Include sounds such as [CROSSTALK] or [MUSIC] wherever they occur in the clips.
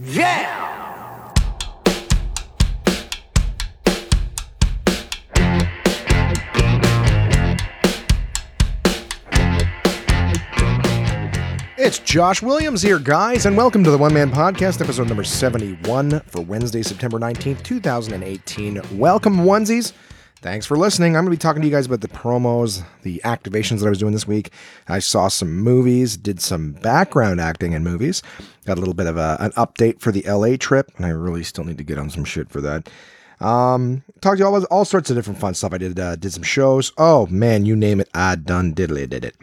Yeah! It's Josh Williams here, guys, and welcome to the One Man Podcast, episode number 71 for Wednesday, September 19th, 2018. Welcome, onesies. Thanks for listening. I'm going to be talking to you guys about the promos, the activations that I was doing this week. I saw some movies, did some background acting in movies, got a little bit of a, an update for the LA trip, and I really still need to get on some shit for that. Um, talked to you all all sorts of different fun stuff. I did uh, did some shows. Oh man, you name it, I done diddly did it.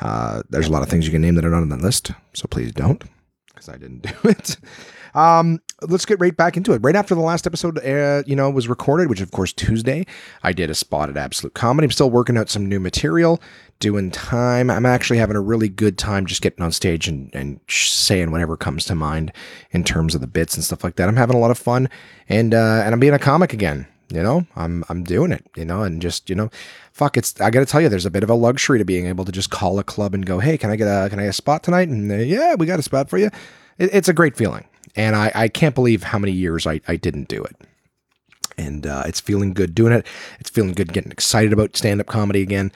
Uh, there's a lot of things you can name that are not on that list, so please don't, because I didn't [LAUGHS] do it. Um, let's get right back into it. Right after the last episode, uh, you know, was recorded, which of course Tuesday, I did a spot at Absolute Comedy. I'm still working out some new material, doing time. I'm actually having a really good time just getting on stage and, and saying whatever comes to mind in terms of the bits and stuff like that. I'm having a lot of fun, and uh, and I'm being a comic again. You know, I'm I'm doing it. You know, and just you know, fuck. It's I got to tell you, there's a bit of a luxury to being able to just call a club and go, hey, can I get a can I get a spot tonight? And uh, yeah, we got a spot for you. It, it's a great feeling, and I I can't believe how many years I I didn't do it. And uh, it's feeling good doing it. It's feeling good getting excited about stand up comedy again.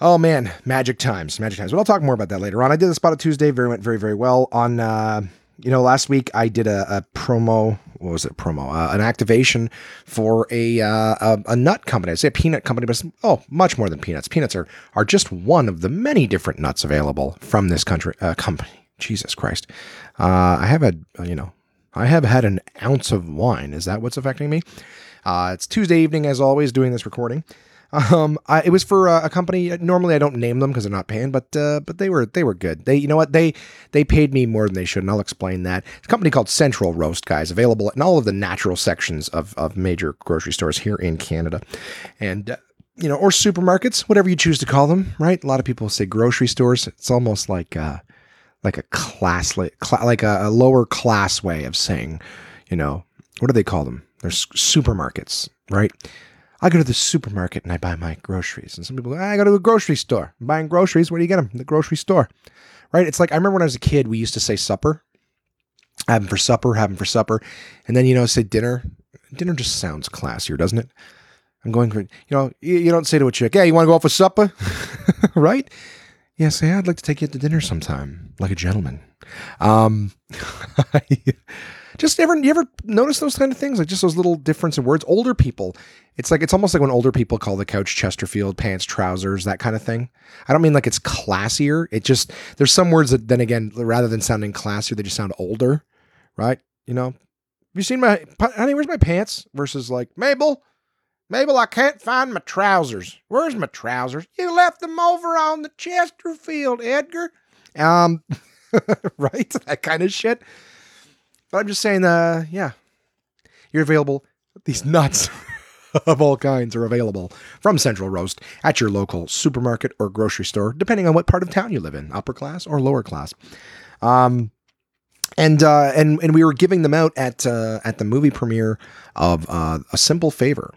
Oh man, magic times, magic times. But I'll talk more about that later on. I did the spot on Tuesday, very went very very well. On uh, you know last week I did a, a promo. What was it? Promo, uh, an activation for a, uh, a a nut company. I say a peanut company, but oh, much more than peanuts. Peanuts are are just one of the many different nuts available from this country uh, company. Jesus Christ, uh, I have had you know I have had an ounce of wine. Is that what's affecting me? Uh, it's Tuesday evening, as always, doing this recording. Um, I, it was for uh, a company. Normally, I don't name them because they're not paying, but uh, but they were they were good. They, you know what they they paid me more than they should, and I'll explain that. It's a company called Central Roast, guys, available in all of the natural sections of of major grocery stores here in Canada, and. Uh, you know, or supermarkets, whatever you choose to call them, right? A lot of people say grocery stores. It's almost like uh, like a class, like, like a, a lower class way of saying, you know, what do they call them? There's supermarkets, right? I go to the supermarket and I buy my groceries. And some people go, ah, I go to a grocery store. I'm buying groceries. Where do you get them? The grocery store. Right? It's like I remember when I was a kid, we used to say supper. Have them for supper, have them for supper. And then, you know, say dinner. Dinner just sounds classier, doesn't it? I'm going for, you know, you, you don't say to a chick, hey, you want to go out for supper? [LAUGHS] right? Yeah, say, I'd like to take you to dinner sometime, like a gentleman. Um, [LAUGHS] just ever you ever notice those kind of things? Like just those little difference in words? Older people. It's like it's almost like when older people call the couch chesterfield pants trousers that kind of thing. I don't mean like it's classier. It just there's some words that then again rather than sounding classier they just sound older right? You know? Have you seen my honey where's my pants? Versus like mabel mabel i can't find my trousers where's my trousers you left them over on the chesterfield edgar um [LAUGHS] right that kind of shit but I'm just saying, uh, yeah, you're available. These nuts [LAUGHS] of all kinds are available from Central Roast at your local supermarket or grocery store, depending on what part of town you live in, upper class or lower class. Um, and uh, and and we were giving them out at uh, at the movie premiere of uh, A Simple Favor.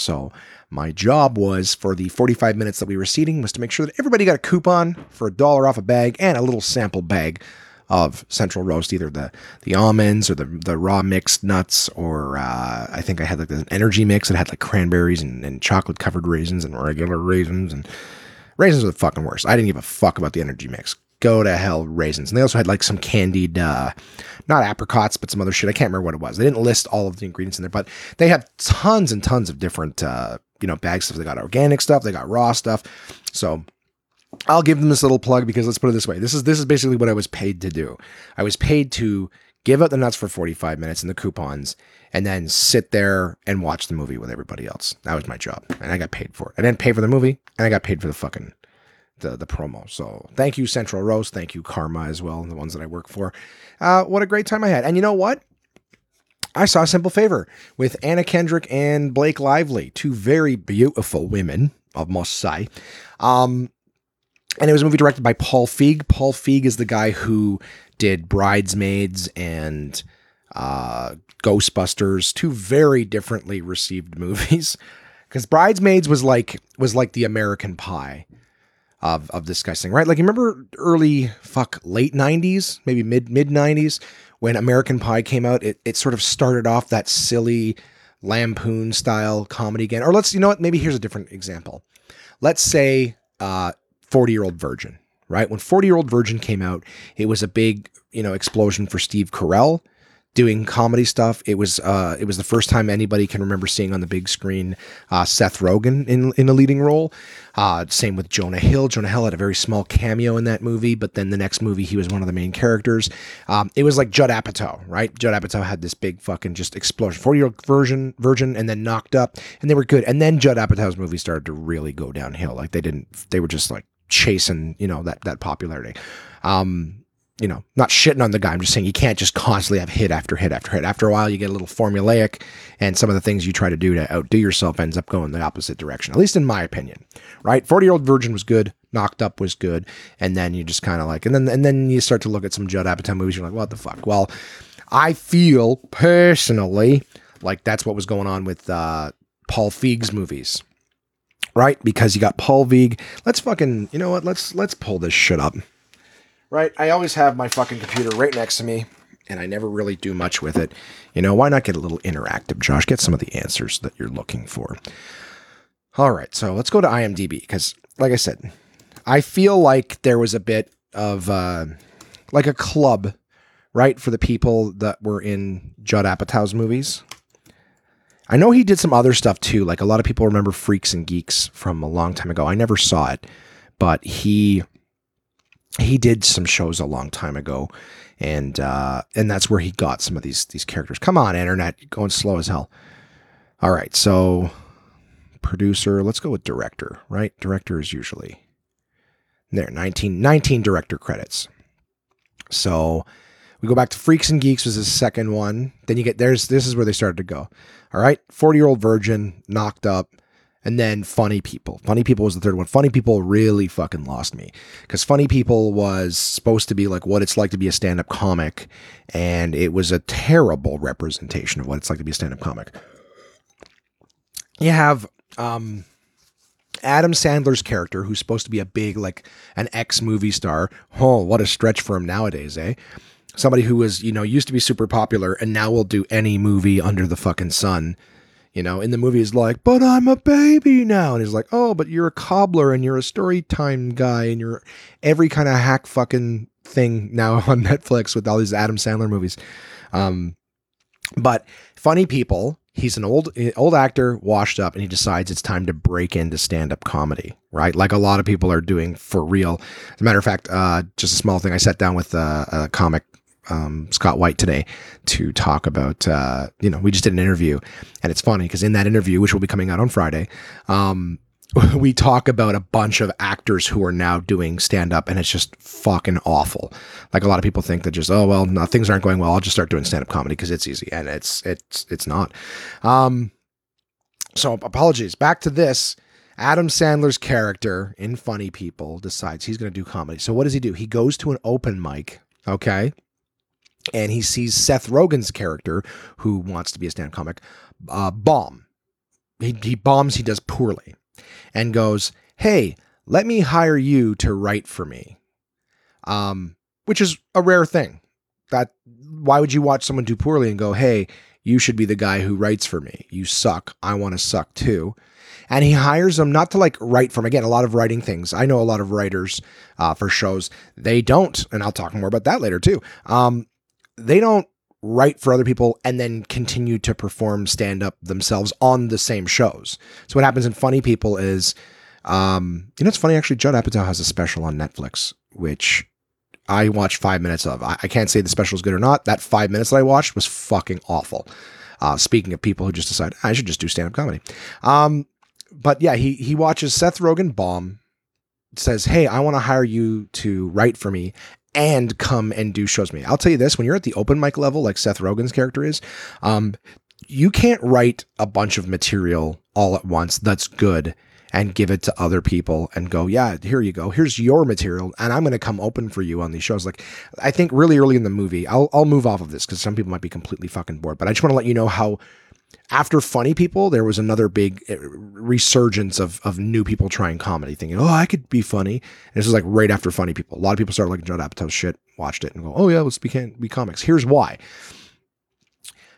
So my job was for the 45 minutes that we were seating was to make sure that everybody got a coupon for a dollar off a bag and a little sample bag of Central Roast, either the the almonds or the the raw mixed nuts, or uh, I think I had like an energy mix that had like cranberries and, and chocolate covered raisins and regular raisins and raisins are the fucking worst. I didn't give a fuck about the energy mix. Go to hell, raisins. And they also had like some candied, uh, not apricots, but some other shit. I can't remember what it was. They didn't list all of the ingredients in there, but they have tons and tons of different, uh, you know, bag stuff. They got organic stuff, they got raw stuff. So I'll give them this little plug because let's put it this way. This is this is basically what I was paid to do. I was paid to give out the nuts for 45 minutes and the coupons and then sit there and watch the movie with everybody else. That was my job. And I got paid for it. I didn't pay for the movie and I got paid for the fucking the, the promo. So thank you, Central Roast. Thank you, Karma as well, and the ones that I work for. Uh, what a great time I had. And you know what? I saw Simple Favor with Anna Kendrick and Blake Lively, two very beautiful women, I must say. Um, and it was a movie directed by Paul Feig. Paul Feig is the guy who did Bridesmaids and uh, Ghostbusters, two very differently received [LAUGHS] movies. Because Bridesmaids was like was like the American Pie of of thing, right? Like you remember early fuck late '90s, maybe mid mid '90s when American Pie came out, it, it sort of started off that silly lampoon style comedy again. Or let's, you know what, maybe here's a different example. Let's say uh, 40 year old virgin, right? When 40 year old virgin came out, it was a big, you know, explosion for Steve Carell doing comedy stuff. It was uh, it was the first time anybody can remember seeing on the big screen uh, Seth Rogen in in a leading role. Uh, same with Jonah Hill. Jonah Hill had a very small cameo in that movie, but then the next movie he was one of the main characters. Um, it was like Judd Apatow, right? Judd Apatow had this big fucking just explosion, forty year old version virgin, and then knocked up, and they were good. And then Judd Apatow's movie started to really go downhill. Like they didn't, they were just like chasing, you know, that that popularity. Um, you know, not shitting on the guy. I'm just saying you can't just constantly have hit after hit after hit. After a while, you get a little formulaic, and some of the things you try to do to outdo yourself ends up going the opposite direction. At least in my opinion, right? Forty year old virgin was good. Knocked up was good, and then you just kind of like, and then and then you start to look at some Judd Apatow movies. You're like, what the fuck? Well, I feel personally like that's what was going on with uh, Paul Feig's movies, right? Because you got Paul Feig. Let's fucking, you know what? Let's let's pull this shit up right? I always have my fucking computer right next to me, and I never really do much with it. You know, why not get a little interactive, Josh? Get some of the answers that you're looking for. All right, so let's go to IMDb because, like I said, I feel like there was a bit of uh, like a club, right, for the people that were in Judd Apatow's movies. I know he did some other stuff too. Like a lot of people remember Freaks and Geeks from a long time ago. I never saw it, but he he did some shows a long time ago, and uh, and that's where he got some of these these characters. Come on, internet, You're going slow as hell. All right, so producer, let's go with director. Right, director is usually there. 19, 19 director credits. So we go back to Freaks and Geeks was his second one. Then you get there's this is where they started to go. All right, forty year old virgin, knocked up. And then Funny People. Funny People was the third one. Funny People really fucking lost me because Funny People was supposed to be like what it's like to be a stand up comic. And it was a terrible representation of what it's like to be a stand up comic. You have um, Adam Sandler's character, who's supposed to be a big, like an ex movie star. Oh, what a stretch for him nowadays, eh? Somebody who was, you know, used to be super popular and now will do any movie under the fucking sun you know, in the movie, he's like, but I'm a baby now. And he's like, oh, but you're a cobbler and you're a story time guy and you're every kind of hack fucking thing now [LAUGHS] on Netflix with all these Adam Sandler movies. Um, but funny people, he's an old old actor, washed up, and he decides it's time to break into stand up comedy, right? Like a lot of people are doing for real. As a matter of fact, uh, just a small thing. I sat down with a, a comic um, Scott White today to talk about, uh, you know, we just did an interview and it's funny because in that interview, which will be coming out on Friday, um, [LAUGHS] we talk about a bunch of actors who are now doing stand up and it's just fucking awful. Like a lot of people think that just, oh, well, no, things aren't going well. I'll just start doing stand up comedy because it's easy and it's, it's, it's not. Um, so apologies. Back to this. Adam Sandler's character in Funny People decides he's going to do comedy. So what does he do? He goes to an open mic. Okay and he sees Seth Rogen's character, who wants to be a stand comic, uh, bomb. He, he bombs, he does poorly, and goes, Hey, let me hire you to write for me. Um, which is a rare thing. That why would you watch someone do poorly and go, Hey, you should be the guy who writes for me. You suck. I want to suck too. And he hires them not to like write from again a lot of writing things. I know a lot of writers uh, for shows. They don't, and I'll talk more about that later too. Um, they don't write for other people and then continue to perform stand up themselves on the same shows. So what happens in Funny People is, um, you know, it's funny actually. Judd Apatow has a special on Netflix, which I watched five minutes of. I, I can't say the special is good or not. That five minutes that I watched was fucking awful. Uh, speaking of people who just decide I should just do stand up comedy, um, but yeah, he he watches Seth Rogen bomb, says, "Hey, I want to hire you to write for me," and come and do shows me. I'll tell you this: when you're at the open mic level, like Seth Rogen's character is, um, you can't write a bunch of material all at once that's good and give it to other people and go, yeah, here you go. Here's your material, and I'm going to come open for you on these shows. Like, I think really early in the movie, I'll I'll move off of this because some people might be completely fucking bored, but I just want to let you know how after Funny People, there was another big uh, resurgence of of new people trying comedy, thinking, "Oh, I could be funny." And this was like right after Funny People. A lot of people started looking Judd Apatow's shit, watched it, and go, "Oh yeah, let's be be comics." Here's why.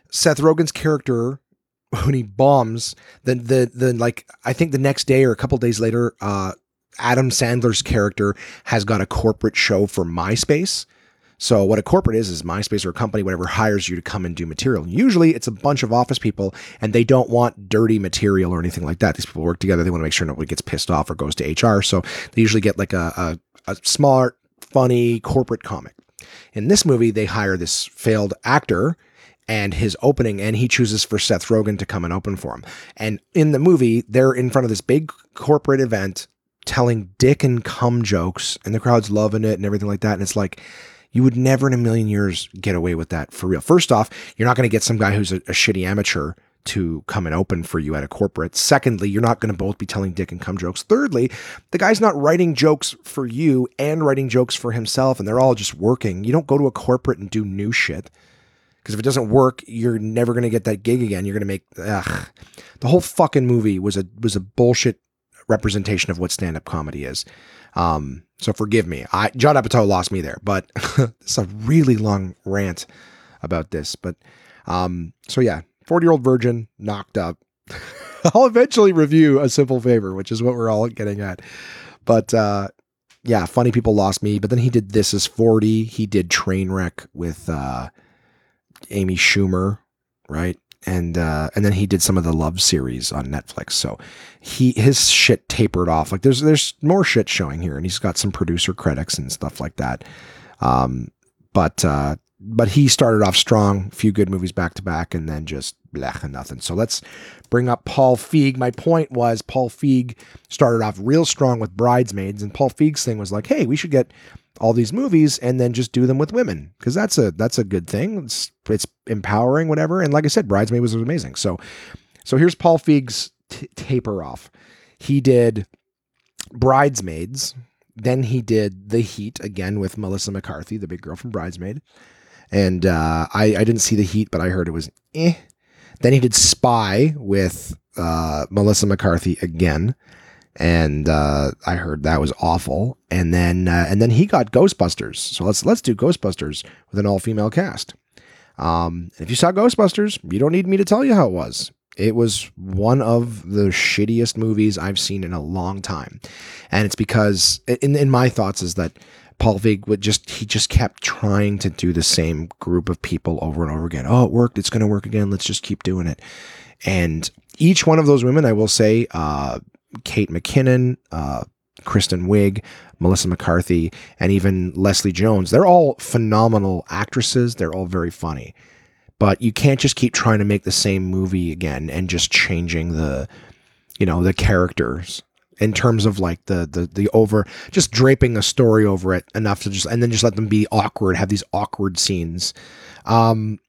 Seth Rogen's character [LAUGHS] when he bombs, then the the like I think the next day or a couple days later, uh, Adam Sandler's character has got a corporate show for MySpace. So what a corporate is is MySpace or a company, whatever, hires you to come and do material. Usually it's a bunch of office people and they don't want dirty material or anything like that. These people work together. They want to make sure nobody gets pissed off or goes to HR. So they usually get like a, a, a smart, funny corporate comic. In this movie, they hire this failed actor and his opening, and he chooses for Seth Rogen to come and open for him. And in the movie, they're in front of this big corporate event telling dick and cum jokes, and the crowd's loving it and everything like that. And it's like, you would never in a million years get away with that for real. First off, you're not going to get some guy who's a, a shitty amateur to come and open for you at a corporate. Secondly, you're not going to both be telling dick and cum jokes. Thirdly, the guy's not writing jokes for you and writing jokes for himself, and they're all just working. You don't go to a corporate and do new shit. Because if it doesn't work, you're never going to get that gig again. You're going to make ugh. the whole fucking movie was a was a bullshit representation of what stand up comedy is. Um, so forgive me. I John Apatow lost me there, but [LAUGHS] it's a really long rant about this. But um, so yeah, 40 year old virgin knocked up. [LAUGHS] I'll eventually review a simple favor, which is what we're all getting at. But uh, yeah, funny people lost me. But then he did this is 40. He did Trainwreck with uh, Amy Schumer, right? And uh, and then he did some of the Love series on Netflix. So he his shit tapered off. Like there's there's more shit showing here, and he's got some producer credits and stuff like that. Um, but uh, but he started off strong, a few good movies back to back, and then just blech and nothing. So let's bring up Paul Feig. My point was Paul Feig started off real strong with Bridesmaids, and Paul Feig's thing was like, hey, we should get all these movies and then just do them with women because that's a that's a good thing. It's it's empowering, whatever. And like I said, Bridesmaid was amazing. So so here's Paul Feig's t- taper off. He did Bridesmaids, then he did The Heat again with Melissa McCarthy, the big girl from Bridesmaid. And uh, I, I didn't see The Heat, but I heard it was eh. Then he did Spy with uh, Melissa McCarthy again and uh, I heard that was awful. And then uh, and then he got Ghostbusters. So let's let's do Ghostbusters with an all female cast. Um, if you saw Ghostbusters, you don't need me to tell you how it was. It was one of the shittiest movies I've seen in a long time, and it's because in in my thoughts is that Paul Feig would just he just kept trying to do the same group of people over and over again. Oh, it worked. It's going to work again. Let's just keep doing it. And each one of those women, I will say, uh, Kate McKinnon, uh, Kristen Wiig, Melissa McCarthy, and even Leslie Jones. They're all phenomenal actresses. They're all very funny. But you can't just keep trying to make the same movie again and just changing the, you know, the characters in terms of like the the the over just draping a story over it enough to just and then just let them be awkward, have these awkward scenes. Um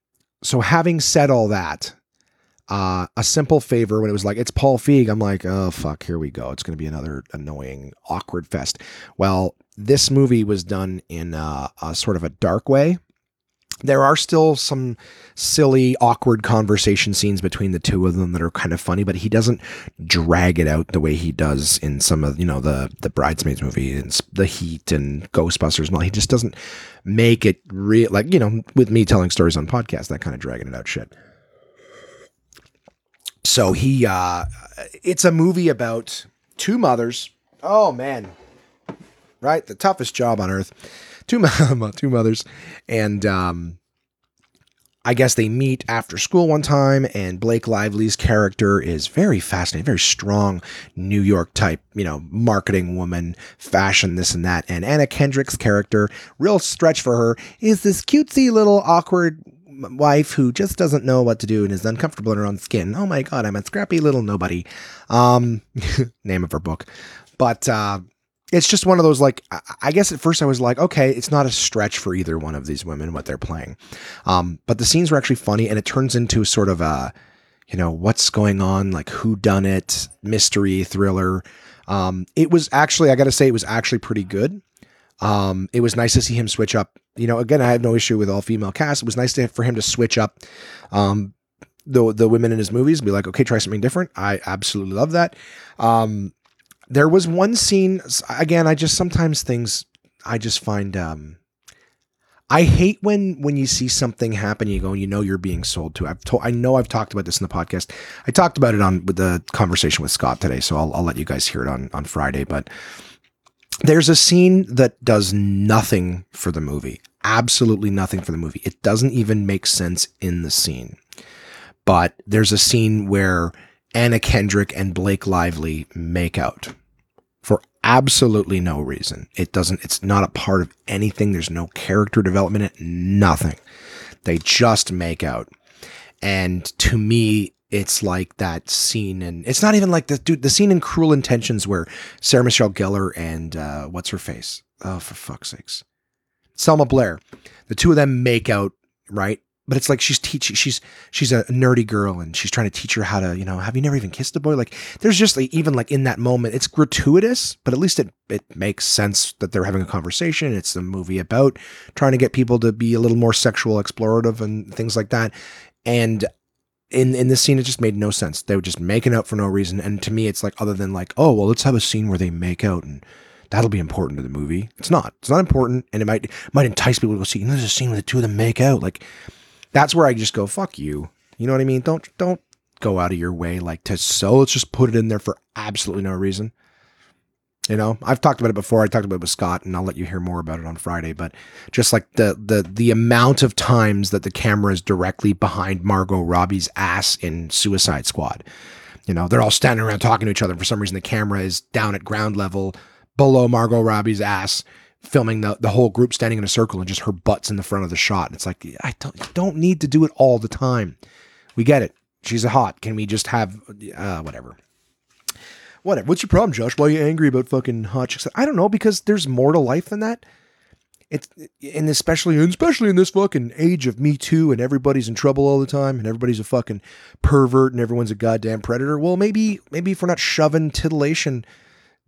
so having said all that, uh, a simple favor when it was like it's Paul Feig. I'm like, oh fuck, here we go. It's going to be another annoying, awkward fest. Well, this movie was done in uh, a sort of a dark way. There are still some silly, awkward conversation scenes between the two of them that are kind of funny, but he doesn't drag it out the way he does in some of you know the the bridesmaids movie and the Heat and Ghostbusters and all. He just doesn't make it real, like you know, with me telling stories on podcasts, that kind of dragging it out shit. So he, uh, it's a movie about two mothers. Oh man, right? The toughest job on earth. Two, [LAUGHS] two mothers, and um, I guess they meet after school one time, and Blake Lively's character is very fascinating, very strong New York type, you know, marketing woman, fashion, this and that. And Anna Kendrick's character, real stretch for her, is this cutesy little awkward wife who just doesn't know what to do and is uncomfortable in her own skin. Oh my god, I'm a scrappy little nobody. Um, [LAUGHS] name of her book, but uh, it's just one of those like I guess at first I was like, okay, it's not a stretch for either one of these women what they're playing, um, but the scenes were actually funny and it turns into sort of a you know what's going on like who done it mystery thriller. Um, it was actually I got to say it was actually pretty good. Um, it was nice to see him switch up. You know, again, I have no issue with all female cast. It was nice to, for him to switch up. Um, the the women in his movies and be like, okay, try something different. I absolutely love that. Um, there was one scene again. I just sometimes things I just find. Um, I hate when when you see something happen, you go, you know, you're being sold to. I've told, I know I've talked about this in the podcast. I talked about it on with the conversation with Scott today, so I'll, I'll let you guys hear it on on Friday. But there's a scene that does nothing for the movie, absolutely nothing for the movie. It doesn't even make sense in the scene. But there's a scene where Anna Kendrick and Blake Lively make out for absolutely no reason. It doesn't, it's not a part of anything. There's no character development, nothing. They just make out. And to me, it's like that scene and it's not even like the dude the scene in cruel intentions where sarah michelle gellar and uh, what's her face? Oh for fuck's sakes. Selma blair. The two of them make out right? But it's like she's teaching she's she's a nerdy girl and she's trying to teach her how to you know have you never even kissed a boy? Like there's just like even like in that moment it's gratuitous but at least it it makes sense that they're having a conversation. It's a movie about trying to get people to be a little more sexual explorative and things like that. And in in this scene it just made no sense they were just making out for no reason and to me it's like other than like oh well let's have a scene where they make out and that'll be important to the movie it's not it's not important and it might might entice people to go see you know, there's a scene where the two of them make out like that's where I just go, fuck you. You know what I mean? Don't don't go out of your way like to so let's just put it in there for absolutely no reason. You know, I've talked about it before. I talked about it with Scott, and I'll let you hear more about it on Friday. But just like the the the amount of times that the camera is directly behind Margot Robbie's ass in Suicide Squad, you know, they're all standing around talking to each other. For some reason, the camera is down at ground level below Margot Robbie's ass, filming the, the whole group standing in a circle and just her butt's in the front of the shot. And it's like, I don't, don't need to do it all the time. We get it. She's a hot. Can we just have, uh, whatever. Whatever. What's your problem, Josh? Why are you angry about fucking hot chicks? I don't know, because there's more to life than that. It's, and especially, and especially in this fucking age of Me Too and everybody's in trouble all the time and everybody's a fucking pervert and everyone's a goddamn predator. Well, maybe, maybe if we're not shoving titillation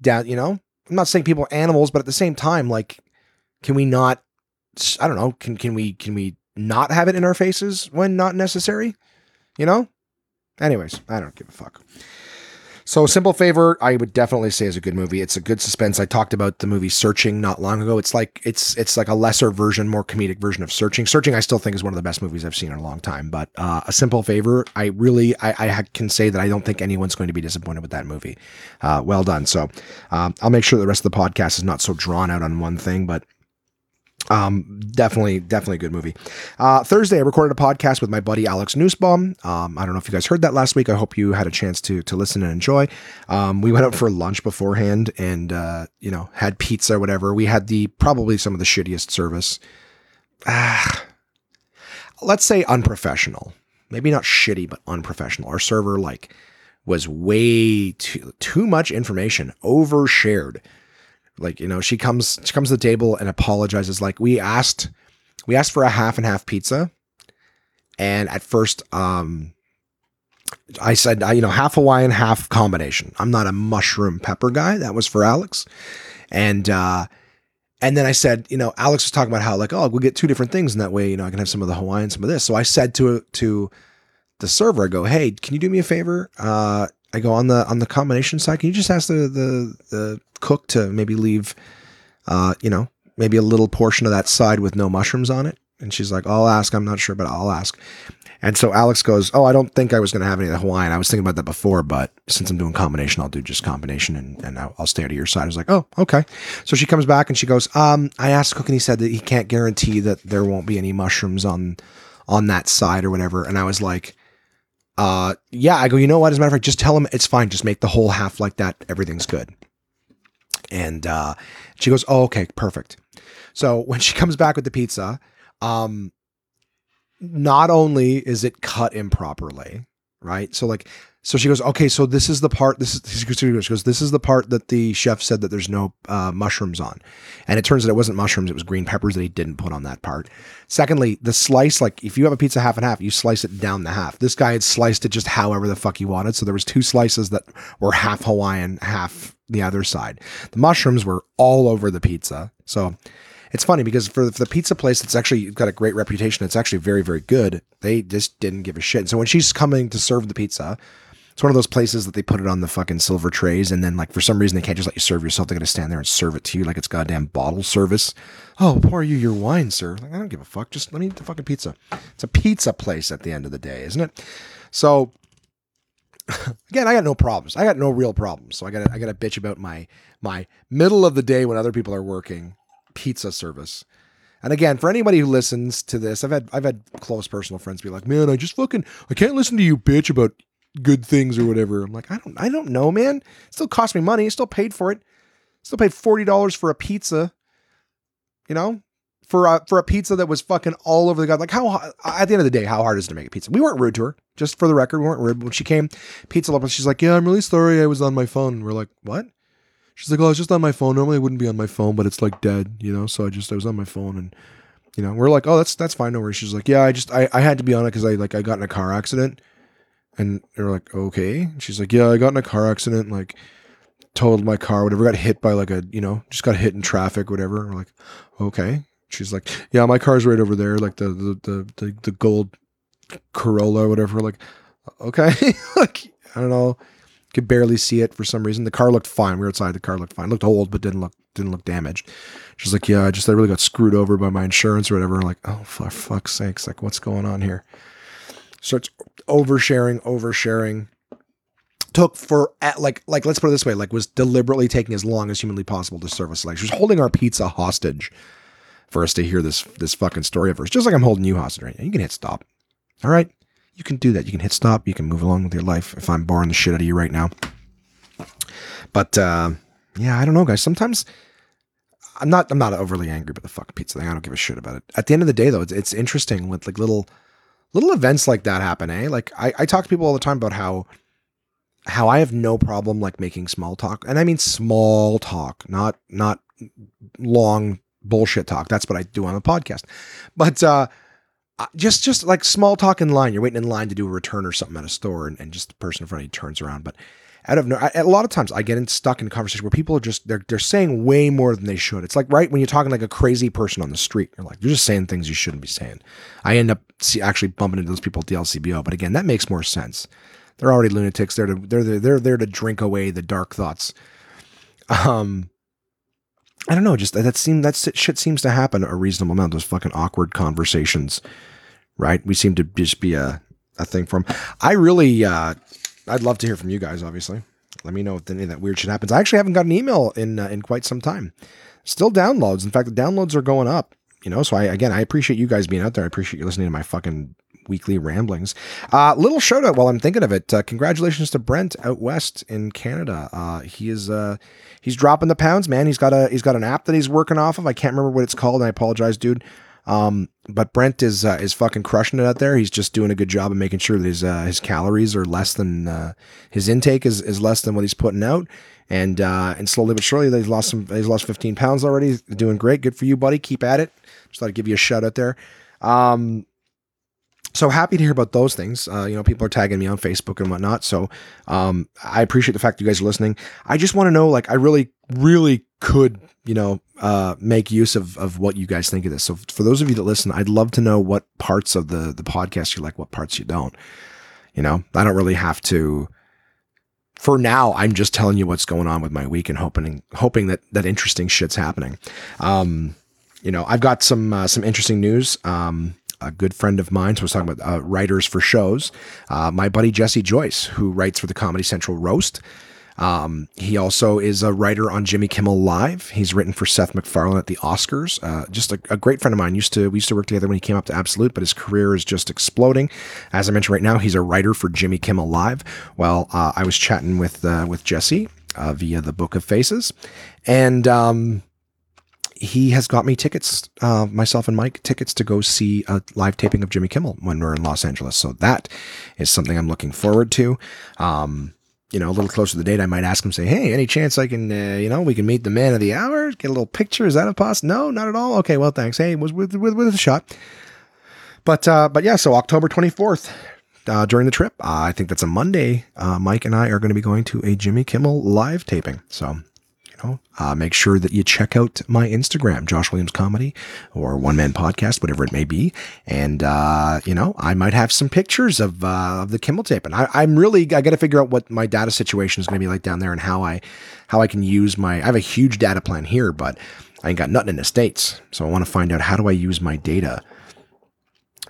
down, you know, I'm not saying people are animals, but at the same time, like, can we not? I don't know. Can can we can we not have it in our faces when not necessary? You know. Anyways, I don't give a fuck. So, Simple Favor, I would definitely say is a good movie. It's a good suspense. I talked about the movie Searching not long ago. It's like it's it's like a lesser version, more comedic version of Searching. Searching, I still think is one of the best movies I've seen in a long time. But uh, A Simple Favor, I really I, I, can say that I don't think anyone's going to be disappointed with that movie. Uh, well done. So, um, I'll make sure the rest of the podcast is not so drawn out on one thing, but um, definitely, definitely a good movie. Uh, Thursday, I recorded a podcast with my buddy Alex Nussbaum. Um, I don't know if you guys heard that last week. I hope you had a chance to to listen and enjoy. Um, we went out for lunch beforehand, and uh, you know, had pizza or whatever. We had the probably some of the shittiest service. Ah, let's say unprofessional. Maybe not shitty, but unprofessional. Our server like was way too too much information, overshared like, you know, she comes she comes to the table and apologizes like we asked we asked for a half and half pizza. And at first um I said, you know, half Hawaiian, half combination. I'm not a mushroom pepper guy. That was for Alex. And uh and then I said, you know, Alex was talking about how like, oh, we'll get two different things, and that way, you know, I can have some of the Hawaiian, some of this. So I said to to the server, I go, hey, can you do me a favor? Uh, I go on the on the combination side. Can you just ask the the, the cook to maybe leave, uh, you know, maybe a little portion of that side with no mushrooms on it? And she's like, I'll ask. I'm not sure, but I'll ask. And so Alex goes, Oh, I don't think I was going to have any of the Hawaiian. I was thinking about that before, but since I'm doing combination, I'll do just combination and, and I'll, I'll stay to your side. I was like, Oh, okay. So she comes back and she goes, Um, I asked Cook and he said that he can't guarantee that there won't be any mushrooms on, on that side or whatever. And I was like, uh, yeah, I go, you know what? As a matter of fact, just tell him it's fine. Just make the whole half like that. Everything's good. And uh, she goes, oh, okay, perfect. So [LAUGHS] when she comes back with the pizza, um, not only is it cut improperly, right? So like so she goes, okay, so this is the part. This is she goes, this is the part that the chef said that there's no uh, mushrooms on, and it turns out it wasn't mushrooms; it was green peppers that he didn't put on that part. Secondly, the slice, like if you have a pizza half and half, you slice it down the half. This guy had sliced it just however the fuck he wanted, so there was two slices that were half Hawaiian, half the other side. The mushrooms were all over the pizza, so it's funny because for the pizza place that's actually got a great reputation, it's actually very, very good. They just didn't give a shit. So when she's coming to serve the pizza, it's one of those places that they put it on the fucking silver trays, and then like for some reason they can't just let you serve yourself. They're gonna stand there and serve it to you like it's goddamn bottle service. Oh, pour you your wine, sir. Like, I don't give a fuck. Just let me eat the fucking pizza. It's a pizza place at the end of the day, isn't it? So [LAUGHS] again, I got no problems. I got no real problems. So I got I got to bitch about my my middle of the day when other people are working pizza service. And again, for anybody who listens to this, I've had I've had close personal friends be like, "Man, I just fucking I can't listen to you bitch about good things or whatever. I'm like, I don't, I don't know, man. It still cost me money. Still paid for it. Still paid forty dollars for a pizza. You know, for a for a pizza that was fucking all over the god. Like how at the end of the day, how hard is it to make a pizza? We weren't rude to her. Just for the record, we weren't rude. When she came, pizza lovers, she's like, "Yeah, I'm really sorry. I was on my phone." we're like, "What?" She's like, "Oh, I was just on my phone. Normally, I wouldn't be on my phone, but it's like dead, you know. So I just I was on my phone and." You know, we're like, oh, that's that's fine, no worries. She's like, yeah, I just I, I had to be on it because I like I got in a car accident and they're like, okay. She's like, yeah, I got in a car accident, like totaled my car, whatever, got hit by like a, you know, just got hit in traffic, whatever. And we're like, okay. She's like, yeah, my car's right over there, like the the the the, the gold Corolla whatever. Like, okay, [LAUGHS] like I don't know, could barely see it for some reason. The car looked fine. We were outside. The car looked fine. It looked old, but didn't look didn't look damaged. She's like, yeah, I just I really got screwed over by my insurance or whatever. I'm like, oh for fuck's sakes, like what's going on here? starts oversharing, oversharing. Took for at like like let's put it this way, like was deliberately taking as long as humanly possible to serve us Like she was holding our pizza hostage for us to hear this this fucking story of hers. Just like I'm holding you hostage right now. You can hit stop. All right. You can do that. You can hit stop. You can move along with your life if I'm boring the shit out of you right now. But uh, yeah, I don't know, guys. Sometimes I'm not I'm not overly angry about the fucking pizza thing. I don't give a shit about it. At the end of the day, though, it's, it's interesting with like little little events like that happen, eh? Like I, I talk to people all the time about how how I have no problem like making small talk. And I mean small talk, not not long bullshit talk. That's what I do on the podcast. But uh just just like small talk in line. You're waiting in line to do a return or something at a store and, and just the person in front of you turns around. But out of no, a lot of times I get in, stuck in a conversation where people are just they're they're saying way more than they should. It's like right when you're talking like a crazy person on the street, you're like you're just saying things you shouldn't be saying. I end up see, actually bumping into those people at the LCBO, but again, that makes more sense. They're already lunatics. They're to, they're they're there to drink away the dark thoughts. Um, I don't know. Just that seem that shit seems to happen a reasonable amount. Those fucking awkward conversations, right? We seem to just be a a thing from. I really uh, I'd love to hear from you guys. Obviously, let me know if any of that weird shit happens. I actually haven't got an email in uh, in quite some time. Still downloads. In fact, the downloads are going up. You know, so I again I appreciate you guys being out there. I appreciate you listening to my fucking weekly ramblings. Uh, little shout out while I'm thinking of it. Uh, congratulations to Brent out west in Canada. Uh, he is uh, he's dropping the pounds, man. He's got a he's got an app that he's working off of. I can't remember what it's called. I apologize, dude. Um, but Brent is uh, is fucking crushing it out there. He's just doing a good job of making sure that his uh, his calories are less than uh, his intake is, is less than what he's putting out. And uh, and slowly but surely, he's lost some. He's lost 15 pounds already. He's doing great. Good for you, buddy. Keep at it. Just thought I'd give you a shout out there. Um, so happy to hear about those things. Uh, you know, people are tagging me on Facebook and whatnot. So um, I appreciate the fact you guys are listening. I just want to know, like, I really, really could, you know, uh, make use of of what you guys think of this. So for those of you that listen, I'd love to know what parts of the the podcast you like, what parts you don't. You know, I don't really have to. For now, I'm just telling you what's going on with my week and hoping hoping that that interesting shit's happening. Um, you know, I've got some uh, some interesting news. Um, a good friend of mine, so we're talking about uh, writers for shows. Uh, my buddy Jesse Joyce, who writes for the Comedy Central Roast. Um, he also is a writer on Jimmy Kimmel Live. He's written for Seth MacFarlane at the Oscars. Uh, just a, a, great friend of mine. Used to we used to work together when he came up to Absolute, but his career is just exploding. As I mentioned right now, he's a writer for Jimmy Kimmel Live. Well, uh, I was chatting with uh, with Jesse uh, via the Book of Faces, and um, he has got me tickets, uh, myself and Mike, tickets to go see a live taping of Jimmy Kimmel when we're in Los Angeles. So that is something I'm looking forward to. Um, you know, a little closer to the date, I might ask him, say, hey, any chance I can, uh, you know, we can meet the man of the hour, get a little picture? Is that a poss? No, not at all. Okay, well, thanks. Hey, was with, with, with a shot. But, uh, but yeah, so October 24th, uh, during the trip, uh, I think that's a Monday. Uh, Mike and I are going to be going to a Jimmy Kimmel live taping. So know, uh, make sure that you check out my Instagram, Josh Williams Comedy or One Man Podcast, whatever it may be. And, uh, you know, I might have some pictures of, uh, of the Kimmel tape. And I, I'm really, I got to figure out what my data situation is going to be like down there and how I, how I can use my, I have a huge data plan here, but I ain't got nothing in the States. So I want to find out how do I use my data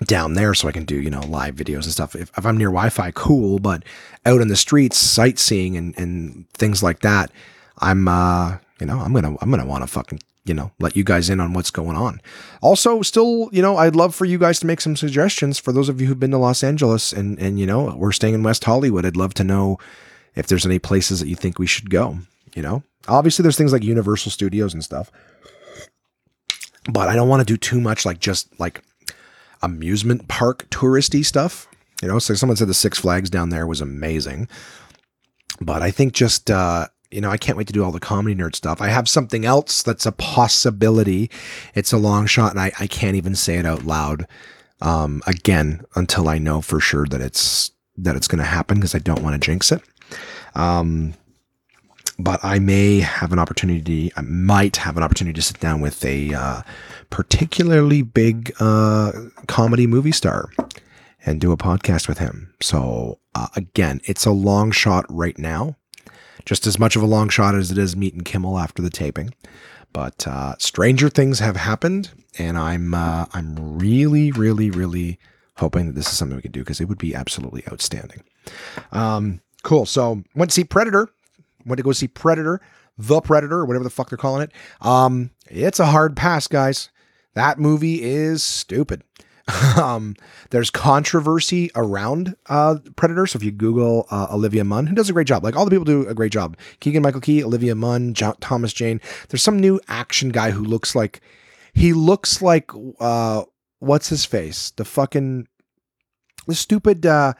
down there so I can do, you know, live videos and stuff. If, if I'm near Wi Fi, cool. But out in the streets, sightseeing and, and things like that, I'm, uh, you know, I'm to, I'm to want to fucking, you know, let you guys in on what's going on. Also, still, you know, I'd love for you guys to make some suggestions for those of you who've been to Los Angeles and, and, you know, we're staying in West Hollywood. I'd love to know if there's any places that you think we should go, you know, obviously there's things like Universal Studios and stuff, but I don't want to do too much like just like amusement park touristy stuff. You know, so someone said the Six Flags down there was amazing. But I think just uh, you know, I can't wait to do all the comedy nerd stuff. I have something else that's a possibility. It's a long shot, and I, I can't even say it out loud um, again until I know for sure that it's that it's going to happen because I don't want to jinx it. Um, but I may have an opportunity. I might have an opportunity to sit down with a uh, particularly big uh, comedy movie star and do a podcast with him. So uh, again, it's a long shot right now, just as much of a long shot as it is meeting Kimmel after the taping. But uh, stranger things have happened, and I'm uh, I'm really, really, really hoping that this is something we can do because it would be absolutely outstanding. Um, cool. So went to see Predator. Went to go see Predator, the Predator, whatever the fuck they're calling it. Um, it's a hard pass, guys. That movie is stupid. [LAUGHS] um, there's controversy around uh, Predator. So if you Google uh, Olivia Munn, who does a great job, like all the people do a great job. Keegan Michael Key, Olivia Munn, Thomas Jane. There's some new action guy who looks like he looks like uh, what's his face? The fucking the stupid. Uh,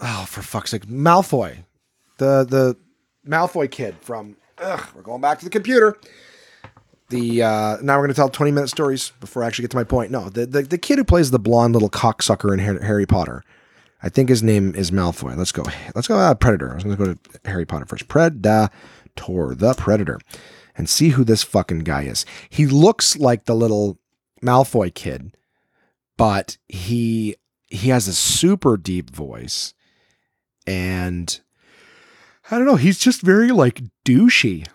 oh, for fuck's sake, Malfoy, the the Malfoy kid from. Ugh, we're going back to the computer the uh, now we're going to tell 20 minute stories before I actually get to my point. No, the, the, the kid who plays the blonde little cocksucker in Harry Potter. I think his name is Malfoy. Let's go. Let's go. Uh, Predator. I was going to go to Harry Potter first. Predator, the Predator, and see who this fucking guy is. He looks like the little Malfoy kid, but he he has a super deep voice, and I don't know. He's just very like douchey.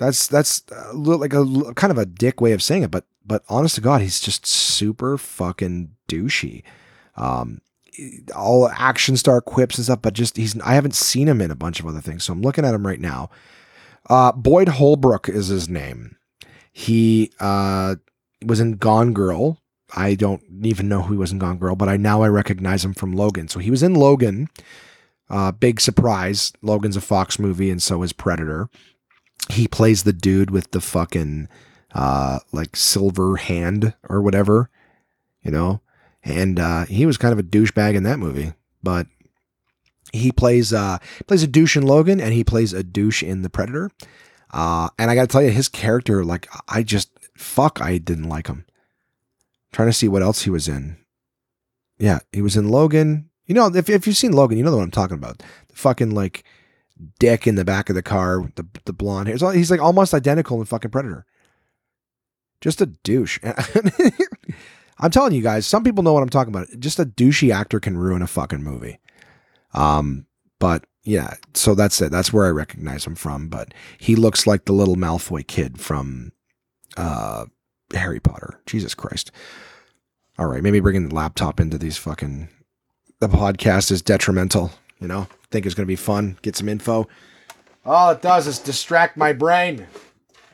That's that's like a kind of a dick way of saying it, but but honest to God, he's just super fucking douchey. Um, all action star quips and stuff, but just he's I haven't seen him in a bunch of other things, so I'm looking at him right now. Uh, Boyd Holbrook is his name. He uh, was in Gone Girl. I don't even know who he was in Gone Girl, but I now I recognize him from Logan. So he was in Logan. Uh, big surprise. Logan's a Fox movie, and so is Predator he plays the dude with the fucking uh like silver hand or whatever, you know. And uh he was kind of a douchebag in that movie, but he plays uh plays a douche in Logan and he plays a douche in The Predator. Uh and I got to tell you his character like I just fuck I didn't like him. I'm trying to see what else he was in. Yeah, he was in Logan. You know, if if you've seen Logan, you know what I'm talking about. The fucking like dick in the back of the car, the the blonde hair. He's like almost identical in fucking Predator. Just a douche. [LAUGHS] I'm telling you guys, some people know what I'm talking about. Just a douchey actor can ruin a fucking movie. Um, but yeah, so that's it. That's where I recognize him from. But he looks like the little Malfoy kid from uh, Harry Potter. Jesus Christ. All right, maybe bringing the laptop into these fucking the podcast is detrimental. You know, think it's going to be fun. Get some info. All it does is distract my brain.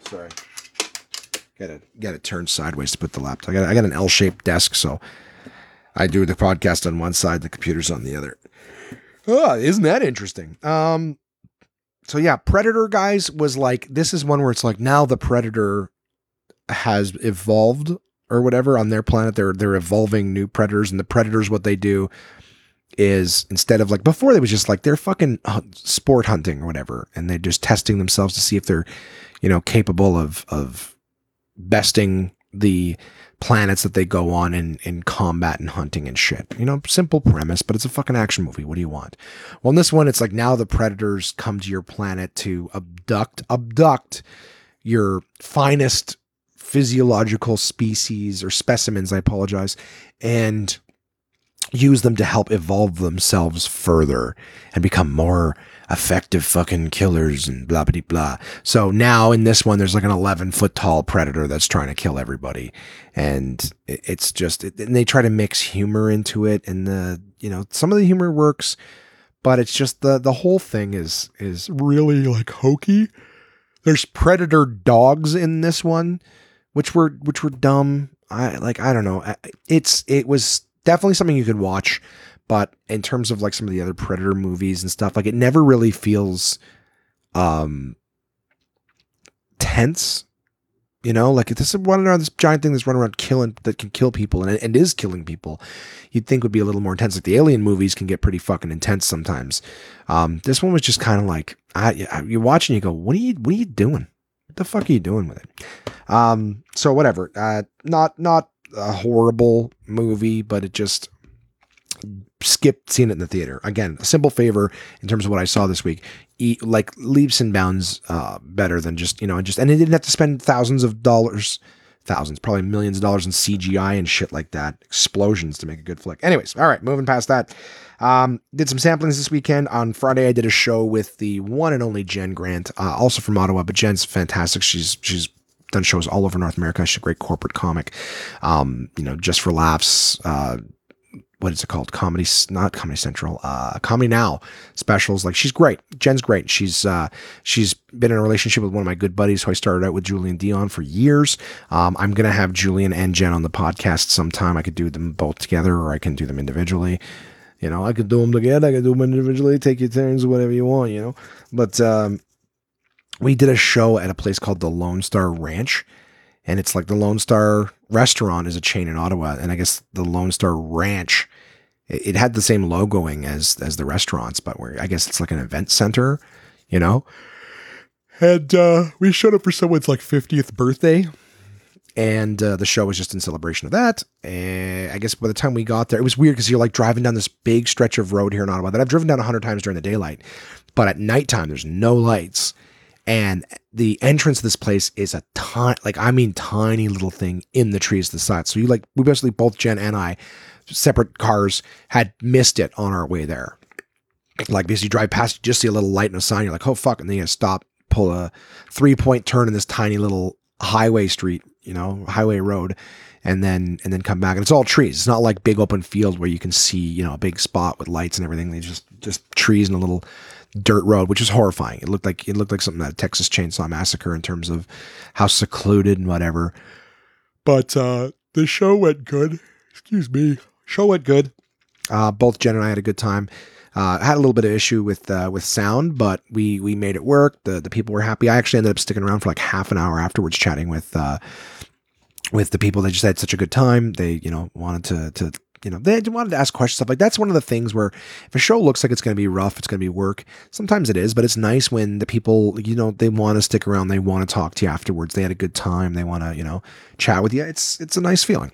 Sorry. Got to got it turned sideways to put the laptop. I got I got an L-shaped desk, so I do the podcast on one side, the computer's on the other. Oh, isn't that interesting? Um, so yeah, Predator guys was like this is one where it's like now the Predator has evolved or whatever on their planet. They're they're evolving new predators, and the predators what they do is instead of like before they was just like they're fucking uh, sport hunting or whatever and they're just testing themselves to see if they're you know capable of of besting the planets that they go on in, in combat and hunting and shit. You know, simple premise, but it's a fucking action movie. What do you want? Well, in this one, it's like now the predators come to your planet to abduct, abduct your finest physiological species or specimens, I apologize, and use them to help evolve themselves further and become more effective fucking killers and blah blah blah. So now in this one, there's like an 11 foot tall predator that's trying to kill everybody, and it's just and they try to mix humor into it, and the you know some of the humor works, but it's just the the whole thing is is really like hokey. There's predator dogs in this one, which were which were dumb. I like I don't know. It's it was definitely something you could watch but in terms of like some of the other predator movies and stuff like it never really feels um tense you know? Like if this is running around this giant thing that's running around killing that can kill people and, and is killing people you'd think would be a little more intense. Like the alien movies can get pretty fucking intense sometimes. Um this one was just kind of like I, I, you're watching you go what are you what are you doing? What the fuck are you doing with it? Um so whatever uh not not a horrible movie but it just skipped seeing it in the theater. Again, a simple favor in terms of what I saw this week. E- like leaps and bounds uh, better than just you know just and it didn't have to spend thousands of dollars, thousands, probably millions of dollars in CGI and shit like that, explosions to make a good flick. Anyways, all right, moving past that. Um, did some samplings this weekend. On Friday, I did a show with the one and only Jen Grant, uh, also from Ottawa, but Jen's fantastic. She's she's done shows all over North America. She's a great corporate comic. Um, you know, just for laughs. Uh, what is it called? Comedy, not Comedy Central, uh, Comedy Now specials. Like she's great. Jen's great. She's uh, she's been in a relationship with one of my good buddies who I started out with Julian Dion for years. Um, I'm gonna have Julian and Jen on the podcast sometime. I could do them both together, or I can do them individually. You know, I could do them together. I could do them individually. Take your turns, whatever you want. You know, but um, we did a show at a place called the Lone Star Ranch and it's like the Lone Star restaurant is a chain in Ottawa, and I guess the Lone Star Ranch it, had the same logoing as as the restaurants, but where I guess it's like an event center, you know. And uh, we showed up for someone's like 50th birthday, and uh, the show was just in celebration of that. And I guess by the time we got there, it was weird because you're like driving down this big stretch of road here in Ottawa that I've driven down a hundred times during the daylight, but at nighttime there's no lights and the entrance to this place is a tiny, like I mean, tiny little thing in the trees to the side. So you like, we basically both Jen and I, separate cars, had missed it on our way there. Like because you drive past, you just see a little light and a sign. You're like, oh fuck, and then you stop, pull a three point turn in this tiny little highway street, you know, highway road, and then and then come back. And it's all trees. It's not like big open field where you can see, you know, a big spot with lights and everything. They just just trees and a little dirt road, which is horrifying. It looked like it looked like something that Texas Chainsaw Massacre in terms of how secluded and whatever. But uh, the show went good. Excuse me. Show went good. Uh, both Jen and I had a good time. Uh, had a little bit of issue with uh, with sound, but we we made it work. The the people were happy. I actually ended up sticking around for like half an hour afterwards, chatting with uh, with the people. They just had such a good time. They you know wanted to to you know, they wanted to ask questions, stuff like that's one of the things where if a show looks like it's going to be rough, it's going to be work. Sometimes it is, but it's nice when the people, you know, they want to stick around, they want to talk to you afterwards, they had a good time, they want to, you know, chat with you. It's it's a nice feeling.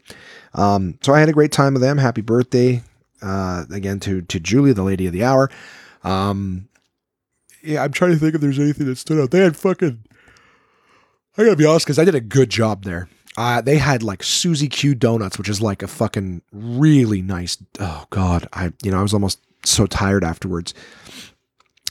Um, so I had a great time with them. Happy birthday uh, again to to Julia, the lady of the hour. Um, yeah, I'm trying to think if there's anything that stood out. They had fucking. I gotta be honest, because I did a good job there. Uh, they had like Susie Q donuts, which is like a fucking really nice. Oh God, I you know I was almost so tired afterwards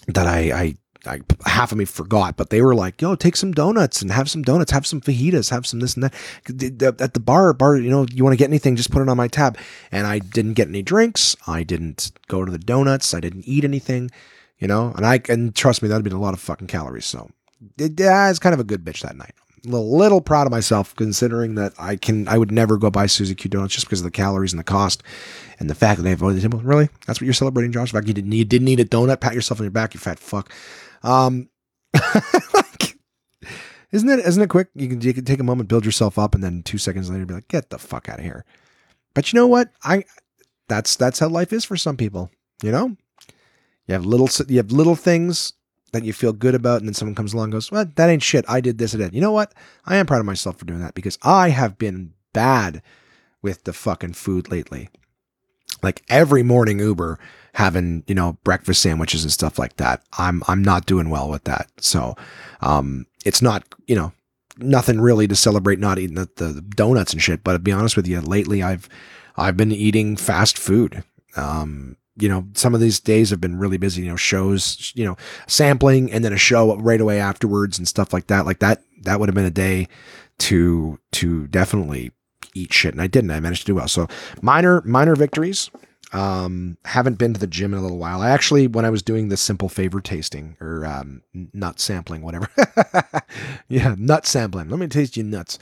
that I I. I, half of me forgot, but they were like, "Yo, take some donuts and have some donuts, have some fajitas, have some this and that." At the bar, bar, you know, you want to get anything, just put it on my tab. And I didn't get any drinks. I didn't go to the donuts. I didn't eat anything, you know. And I and trust me, that'd been a lot of fucking calories. So yeah, it's kind of a good bitch that night little, little proud of myself considering that I can I would never go buy Susie Q donuts just because of the calories and the cost and the fact that they have all these really? That's what you're celebrating Josh? The fact you didn't need didn't eat a donut? Pat yourself on your back you fat fuck. Um [LAUGHS] like, isn't it isn't it quick? You can you can take a moment build yourself up and then two seconds later be like get the fuck out of here. But you know what? I that's that's how life is for some people you know? You have little you have little things that you feel good about, and then someone comes along and goes, Well, that ain't shit. I did this and that. You know what? I am proud of myself for doing that because I have been bad with the fucking food lately. Like every morning Uber having, you know, breakfast sandwiches and stuff like that. I'm I'm not doing well with that. So um it's not, you know, nothing really to celebrate not eating the, the donuts and shit. But to be honest with you, lately I've I've been eating fast food. Um, you know, some of these days have been really busy, you know, shows, you know, sampling and then a show right away afterwards and stuff like that. Like that, that would have been a day to, to definitely eat shit. And I didn't, I managed to do well. So minor, minor victories. Um, haven't been to the gym in a little while. I actually, when I was doing the simple favor tasting or, um, nut sampling, whatever. [LAUGHS] yeah. Nut sampling. Let me taste you nuts.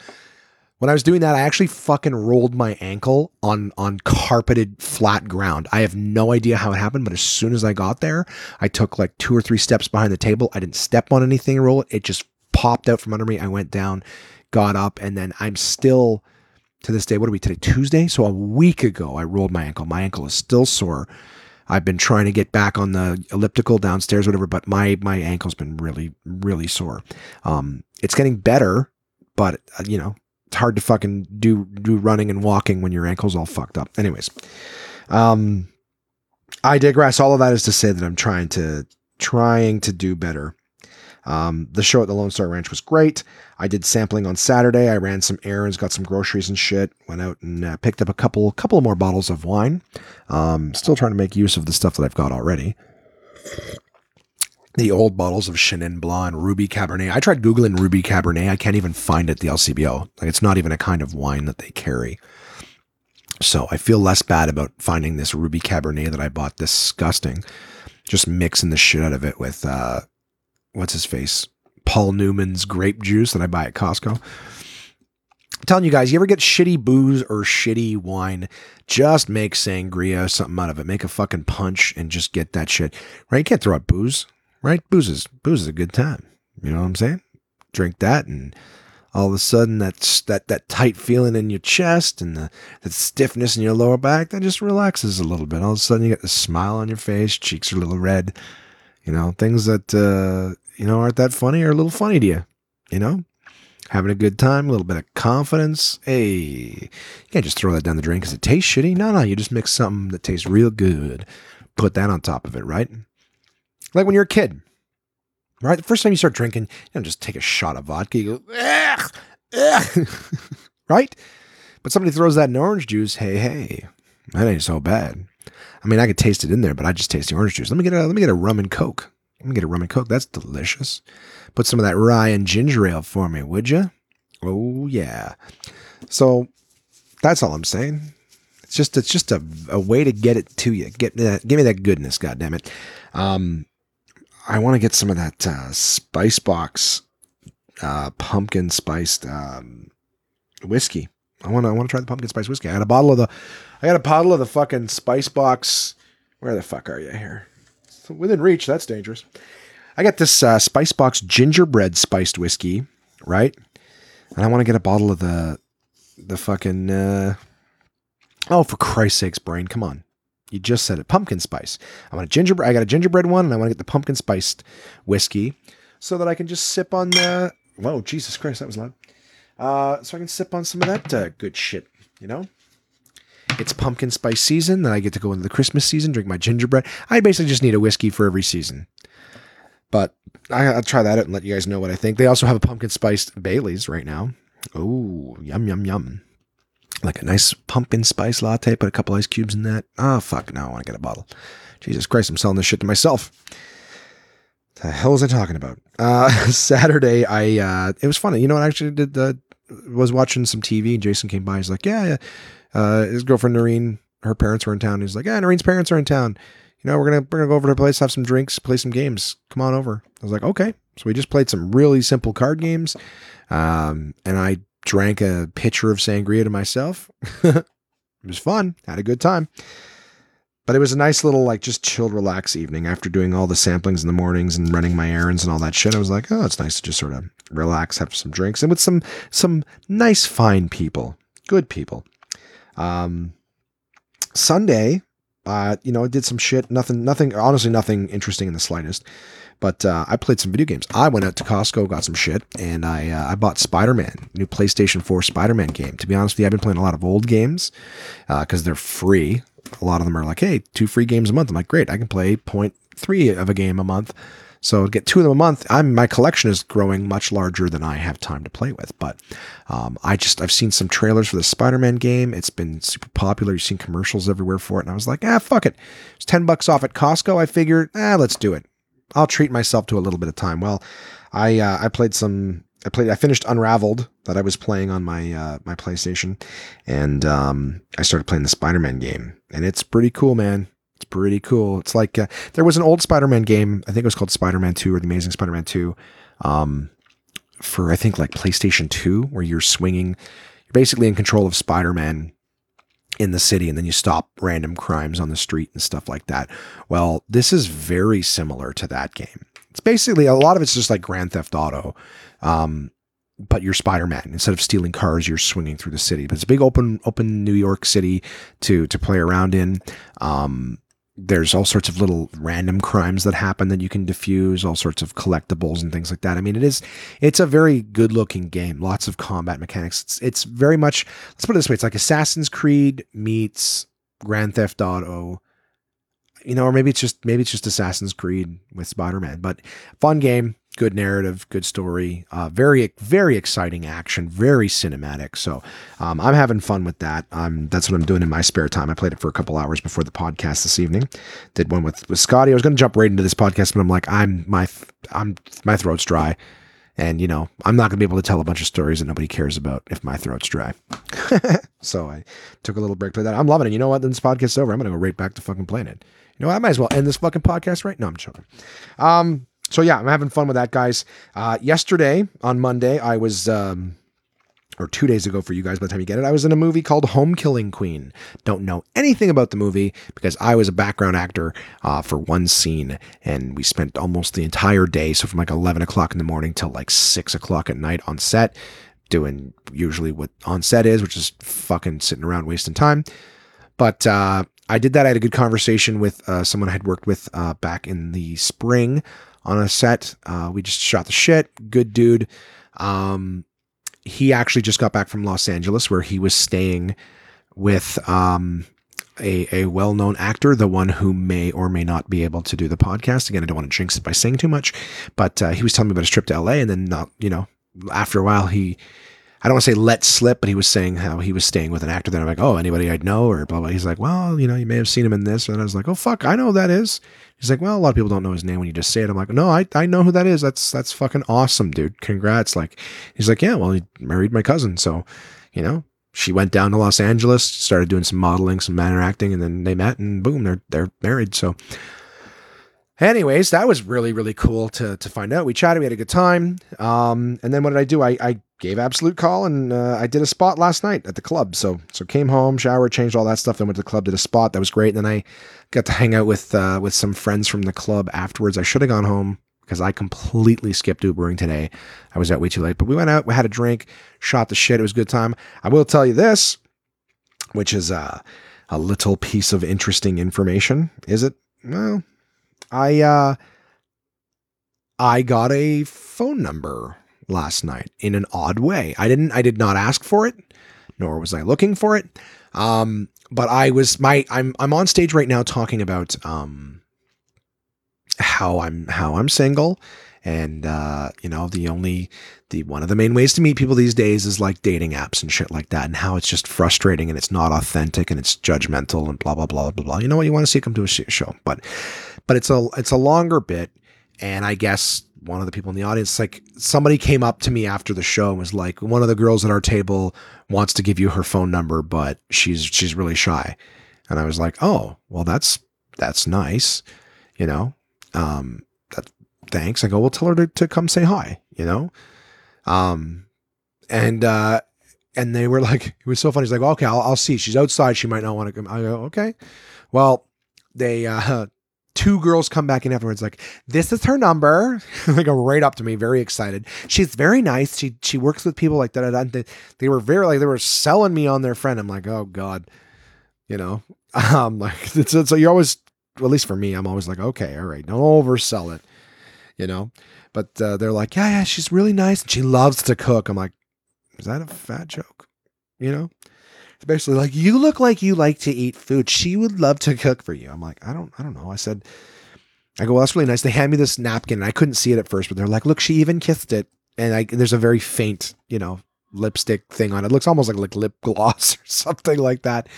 When I was doing that, I actually fucking rolled my ankle on on carpeted flat ground. I have no idea how it happened, but as soon as I got there, I took like two or three steps behind the table. I didn't step on anything roll it. It just popped out from under me. I went down, got up, and then I'm still to this day. What are we today? Tuesday. So a week ago, I rolled my ankle. My ankle is still sore. I've been trying to get back on the elliptical downstairs, whatever, but my my ankle's been really really sore. Um, it's getting better, but uh, you know it's hard to fucking do do running and walking when your ankle's all fucked up. Anyways, um, I digress. All of that is to say that I'm trying to trying to do better. Um, the show at the Lone Star Ranch was great. I did sampling on Saturday. I ran some errands, got some groceries and shit. Went out and uh, picked up a couple couple more bottles of wine. Um, still trying to make use of the stuff that I've got already the old bottles of Chenin Blanc and Ruby Cabernet. I tried Googling Ruby Cabernet. I can't even find it at the LCBO. Like it's not even a kind of wine that they carry. So I feel less bad about finding this Ruby Cabernet that I bought disgusting. Just mixing the shit out of it with, uh, what's his face? Paul Newman's grape juice that I buy at Costco. I'm telling you guys, you ever get shitty booze or shitty wine? Just make sangria, something out of it. Make a fucking punch and just get that shit. Right? You can't throw out booze right? Booze is booze is a good time. You know what I'm saying? Drink that, and all of a sudden that's that that tight feeling in your chest and the stiffness in your lower back that just relaxes a little bit. All of a sudden you get the smile on your face, cheeks are a little red. You know things that uh, you know aren't that funny are a little funny to you. You know, having a good time, a little bit of confidence. Hey, you can't just throw that down the drain because it tastes shitty. No, no, you just mix something that tastes real good. Put that on top of it, right? Like when you're a kid, right? The first time you start drinking, you don't just take a shot of vodka. You go, ugh, ugh. [LAUGHS] right? But somebody throws that in orange juice. Hey, hey, that ain't so bad. I mean, I could taste it in there, but I just taste the orange juice. Let me get a let me get a rum and coke. Let me get a rum and coke. That's delicious. Put some of that rye and ginger ale for me, would you? Oh yeah. So that's all I'm saying. It's just it's just a, a way to get it to you. Get that, give me that goodness, God damn it. Um, I want to get some of that uh, Spice Box uh, pumpkin spiced um, whiskey. I want to I want to try the pumpkin spice whiskey. I got a bottle of the I got a bottle of the fucking Spice Box. Where the fuck are you here? So within reach. That's dangerous. I got this uh, Spice Box gingerbread spiced whiskey, right? And I want to get a bottle of the the fucking. Uh, oh, for Christ's sakes, brain! Come on. You just said it. Pumpkin spice. I want a gingerbread. I got a gingerbread one, and I want to get the pumpkin spiced whiskey so that I can just sip on the. Whoa, Jesus Christ, that was loud. Uh, so I can sip on some of that uh, good shit. You know, it's pumpkin spice season. Then I get to go into the Christmas season, drink my gingerbread. I basically just need a whiskey for every season. But I, will try that out and let you guys know what I think. They also have a pumpkin spiced Bailey's right now. Oh, yum yum yum like a nice pumpkin spice latte, put a couple ice cubes in that. Oh, fuck, now I want to get a bottle. Jesus Christ, I'm selling this shit to myself. What the hell was I talking about? Uh, [LAUGHS] Saturday, I, uh, it was funny. You know what? I actually did the, was watching some TV Jason came by. He's like, yeah, yeah. Uh, his girlfriend, Noreen, her parents were in town. He's like, yeah, Noreen's parents are in town. You know, we're going to, we're going to go over to her place, have some drinks, play some games. Come on over. I was like, okay. So we just played some really simple card games. Um, and I drank a pitcher of sangria to myself. [LAUGHS] it was fun. Had a good time. But it was a nice little, like, just chilled, relaxed evening after doing all the samplings in the mornings and running my errands and all that shit. I was like, oh, it's nice to just sort of relax, have some drinks, and with some some nice, fine people, good people. Um, Sunday, Uh, you know, I did some shit. Nothing, nothing. Honestly, nothing interesting in the slightest. But uh, I played some video games. I went out to Costco, got some shit, and I uh, I bought Spider Man, new PlayStation 4 Spider Man game. To be honest with you, I've been playing a lot of old games because uh, they're free. A lot of them are like, hey, two free games a month. I'm like, great, I can play 0.3 of a game a month. So get two of them a month. I'm my collection is growing much larger than I have time to play with. But um, I just I've seen some trailers for the Spider-Man game. It's been super popular. You've seen commercials everywhere for it, and I was like, ah, fuck it. It's ten bucks off at Costco. I figured, ah, let's do it. I'll treat myself to a little bit of time. Well, I uh, I played some. I played. I finished Unraveled that I was playing on my uh, my PlayStation, and um, I started playing the Spider-Man game, and it's pretty cool, man. It's pretty cool. It's like uh, there was an old Spider-Man game. I think it was called Spider-Man Two or The Amazing Spider-Man Two, um, for I think like PlayStation Two, where you're swinging. You're basically in control of Spider-Man in the city and then you stop random crimes on the street and stuff like that. Well, this is very similar to that game. It's basically a lot of it's just like Grand Theft Auto. Um, but you're Spider-Man. Instead of stealing cars, you're swinging through the city. But it's a big open open New York City to to play around in. Um, there's all sorts of little random crimes that happen that you can diffuse, all sorts of collectibles and things like that. I mean, it is it's a very good looking game. Lots of combat mechanics. It's it's very much let's put it this way. It's like Assassin's Creed meets Grand Theft Auto you know, or maybe it's just maybe it's just Assassin's Creed with Spider-Man. But fun game, good narrative, good story, uh, very very exciting action, very cinematic. So um, I'm having fun with that. That's what I'm doing in my spare time. I played it for a couple hours before the podcast this evening. Did one with with Scotty. I was going to jump right into this podcast, but I'm like, I'm my I'm my throat's dry. And, you know, I'm not going to be able to tell a bunch of stories that nobody cares about if my throat's dry. [LAUGHS] so I took a little break for that. I'm loving it. You know what? Then this podcast's over. I'm going to go right back to fucking playing it. You know, what? I might as well end this fucking podcast right now. I'm joking. Um, so yeah, I'm having fun with that, guys. Uh, yesterday on Monday, I was, um, or two days ago for you guys by the time you get it, I was in a movie called Home Killing Queen. Don't know anything about the movie because I was a background actor uh, for one scene, and we spent almost the entire day, so from like 11 o'clock in the morning till like 6 o'clock at night on set, doing usually what on set is, which is fucking sitting around wasting time. But uh, I did that. I had a good conversation with uh, someone I had worked with uh, back in the spring on a set. Uh, we just shot the shit. Good dude. Um, he actually just got back from Los Angeles where he was staying with um, a, a well known actor, the one who may or may not be able to do the podcast. Again, I don't want to jinx it by saying too much, but uh, he was telling me about his trip to LA. And then, not, you know, after a while, he I don't want to say let slip, but he was saying how he was staying with an actor that I'm like, oh, anybody I'd know or blah blah. He's like, well, you know, you may have seen him in this, and I was like, oh fuck, I know who that is. He's like, well, a lot of people don't know his name when you just say it. I'm like, no, I, I know who that is. That's that's fucking awesome, dude. Congrats. Like, he's like, yeah, well, he married my cousin, so you know, she went down to Los Angeles, started doing some modeling, some manner acting, and then they met, and boom, they're they're married. So anyways, that was really, really cool to to find out. We chatted, we had a good time. Um, and then what did I do? I, I gave absolute call and uh, I did a spot last night at the club. So so came home, showered, changed all that stuff, then went to the club, did a spot. That was great. And then I got to hang out with uh, with some friends from the club afterwards. I should have gone home because I completely skipped Ubering today. I was out way too late. But we went out, we had a drink, shot the shit. It was a good time. I will tell you this, which is uh, a little piece of interesting information. Is it? Well, I uh I got a phone number last night in an odd way. I didn't I did not ask for it, nor was I looking for it. Um but I was my I'm I'm on stage right now talking about um how I'm how I'm single and uh you know the only the one of the main ways to meet people these days is like dating apps and shit like that and how it's just frustrating and it's not authentic and it's judgmental and blah blah blah blah blah. You know what you want to see come to a show, but but it's a it's a longer bit, and I guess one of the people in the audience, like somebody came up to me after the show and was like, one of the girls at our table wants to give you her phone number, but she's she's really shy, and I was like, oh, well that's that's nice, you know, um, that thanks. I go, well, tell her to, to come say hi, you know, um, and uh, and they were [LAUGHS] like, it was so funny. He's like, okay, I'll, I'll see. She's outside. She might not want to come. I go, okay. Well, they uh, two girls come back in afterwards like this is her number. [LAUGHS] They go right up to me very excited. She's very nice. She she works with people like that they, they were very like they were selling me on their friend. I'm like oh god. You know? [LAUGHS] Um, like [LAUGHS] so, so you're always, at least for me, I'm always like, okay, all right, don't oversell it, you know. But uh, they're like, yeah, yeah, she's really nice and she loves to cook. I'm like, is that a fat joke? You know, it's basically like you look like you like to eat food. She would love to cook for you. I'm like, I don't, I don't know. I said, I go, well, that's really nice. They hand me this napkin and I couldn't see it at first, but they're like, look, she even kissed it. And I, there's a very faint, you know, lipstick thing on it. it looks almost like like lip [LAUGHS] gloss or something like that.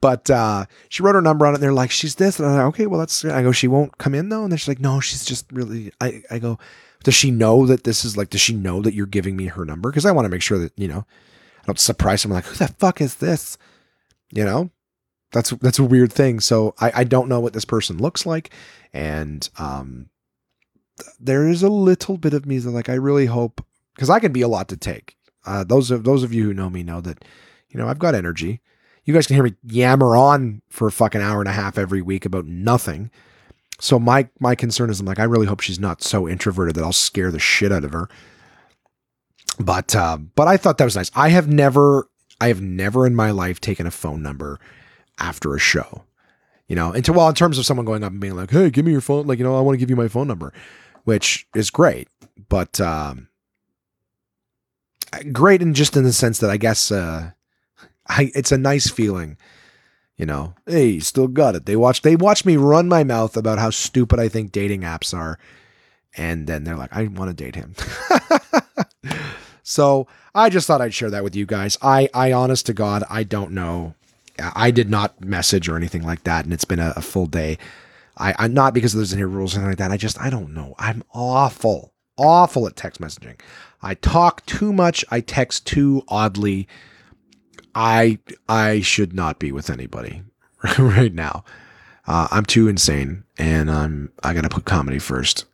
But uh, she wrote her number on it, and they're like, "She's this." And I'm like, "Okay, well, that's." I go, "She won't come in though," and they're like, "No, she's just really." I I go, "Does she know that this is like? Does she know that you're giving me her number? Because I want to make sure that you know, don't surprise someone like, "Who the fuck is this?" You know, that's that's a weird thing. So I I don't know what this person looks like, and um, there is a little bit of me that like I really hope because I can be a lot to take. Uh, those of those of you who know me know that you know I've got energy you guys can hear me yammer on for a fucking hour and a half every week about nothing. So my my concern is I'm like I really hope she's not so introverted that I'll scare the shit out of her. But uh, but I thought that was nice. I have never I have never in my life taken a phone number after a show. You know, into well in terms of someone going up and being like, "Hey, give me your phone," like you know, I want to give you my phone number, which is great. But um, great in just in the sense that I guess uh, I, it's a nice feeling. You know, hey, still got it. They watch they watch me run my mouth about how stupid I think dating apps are. And then they're like, I want to date him. [LAUGHS] so I just thought I'd share that with you guys. I I honest to God, I don't know. I did not message or anything like that, and it's been a, a full day. I, I'm not because there's any rules or anything like that. I just I don't know. I'm awful, awful at text messaging. I talk too much. I text too oddly. I I should not be with anybody [LAUGHS] right now. Uh, I'm too insane, and I'm I gotta put comedy first.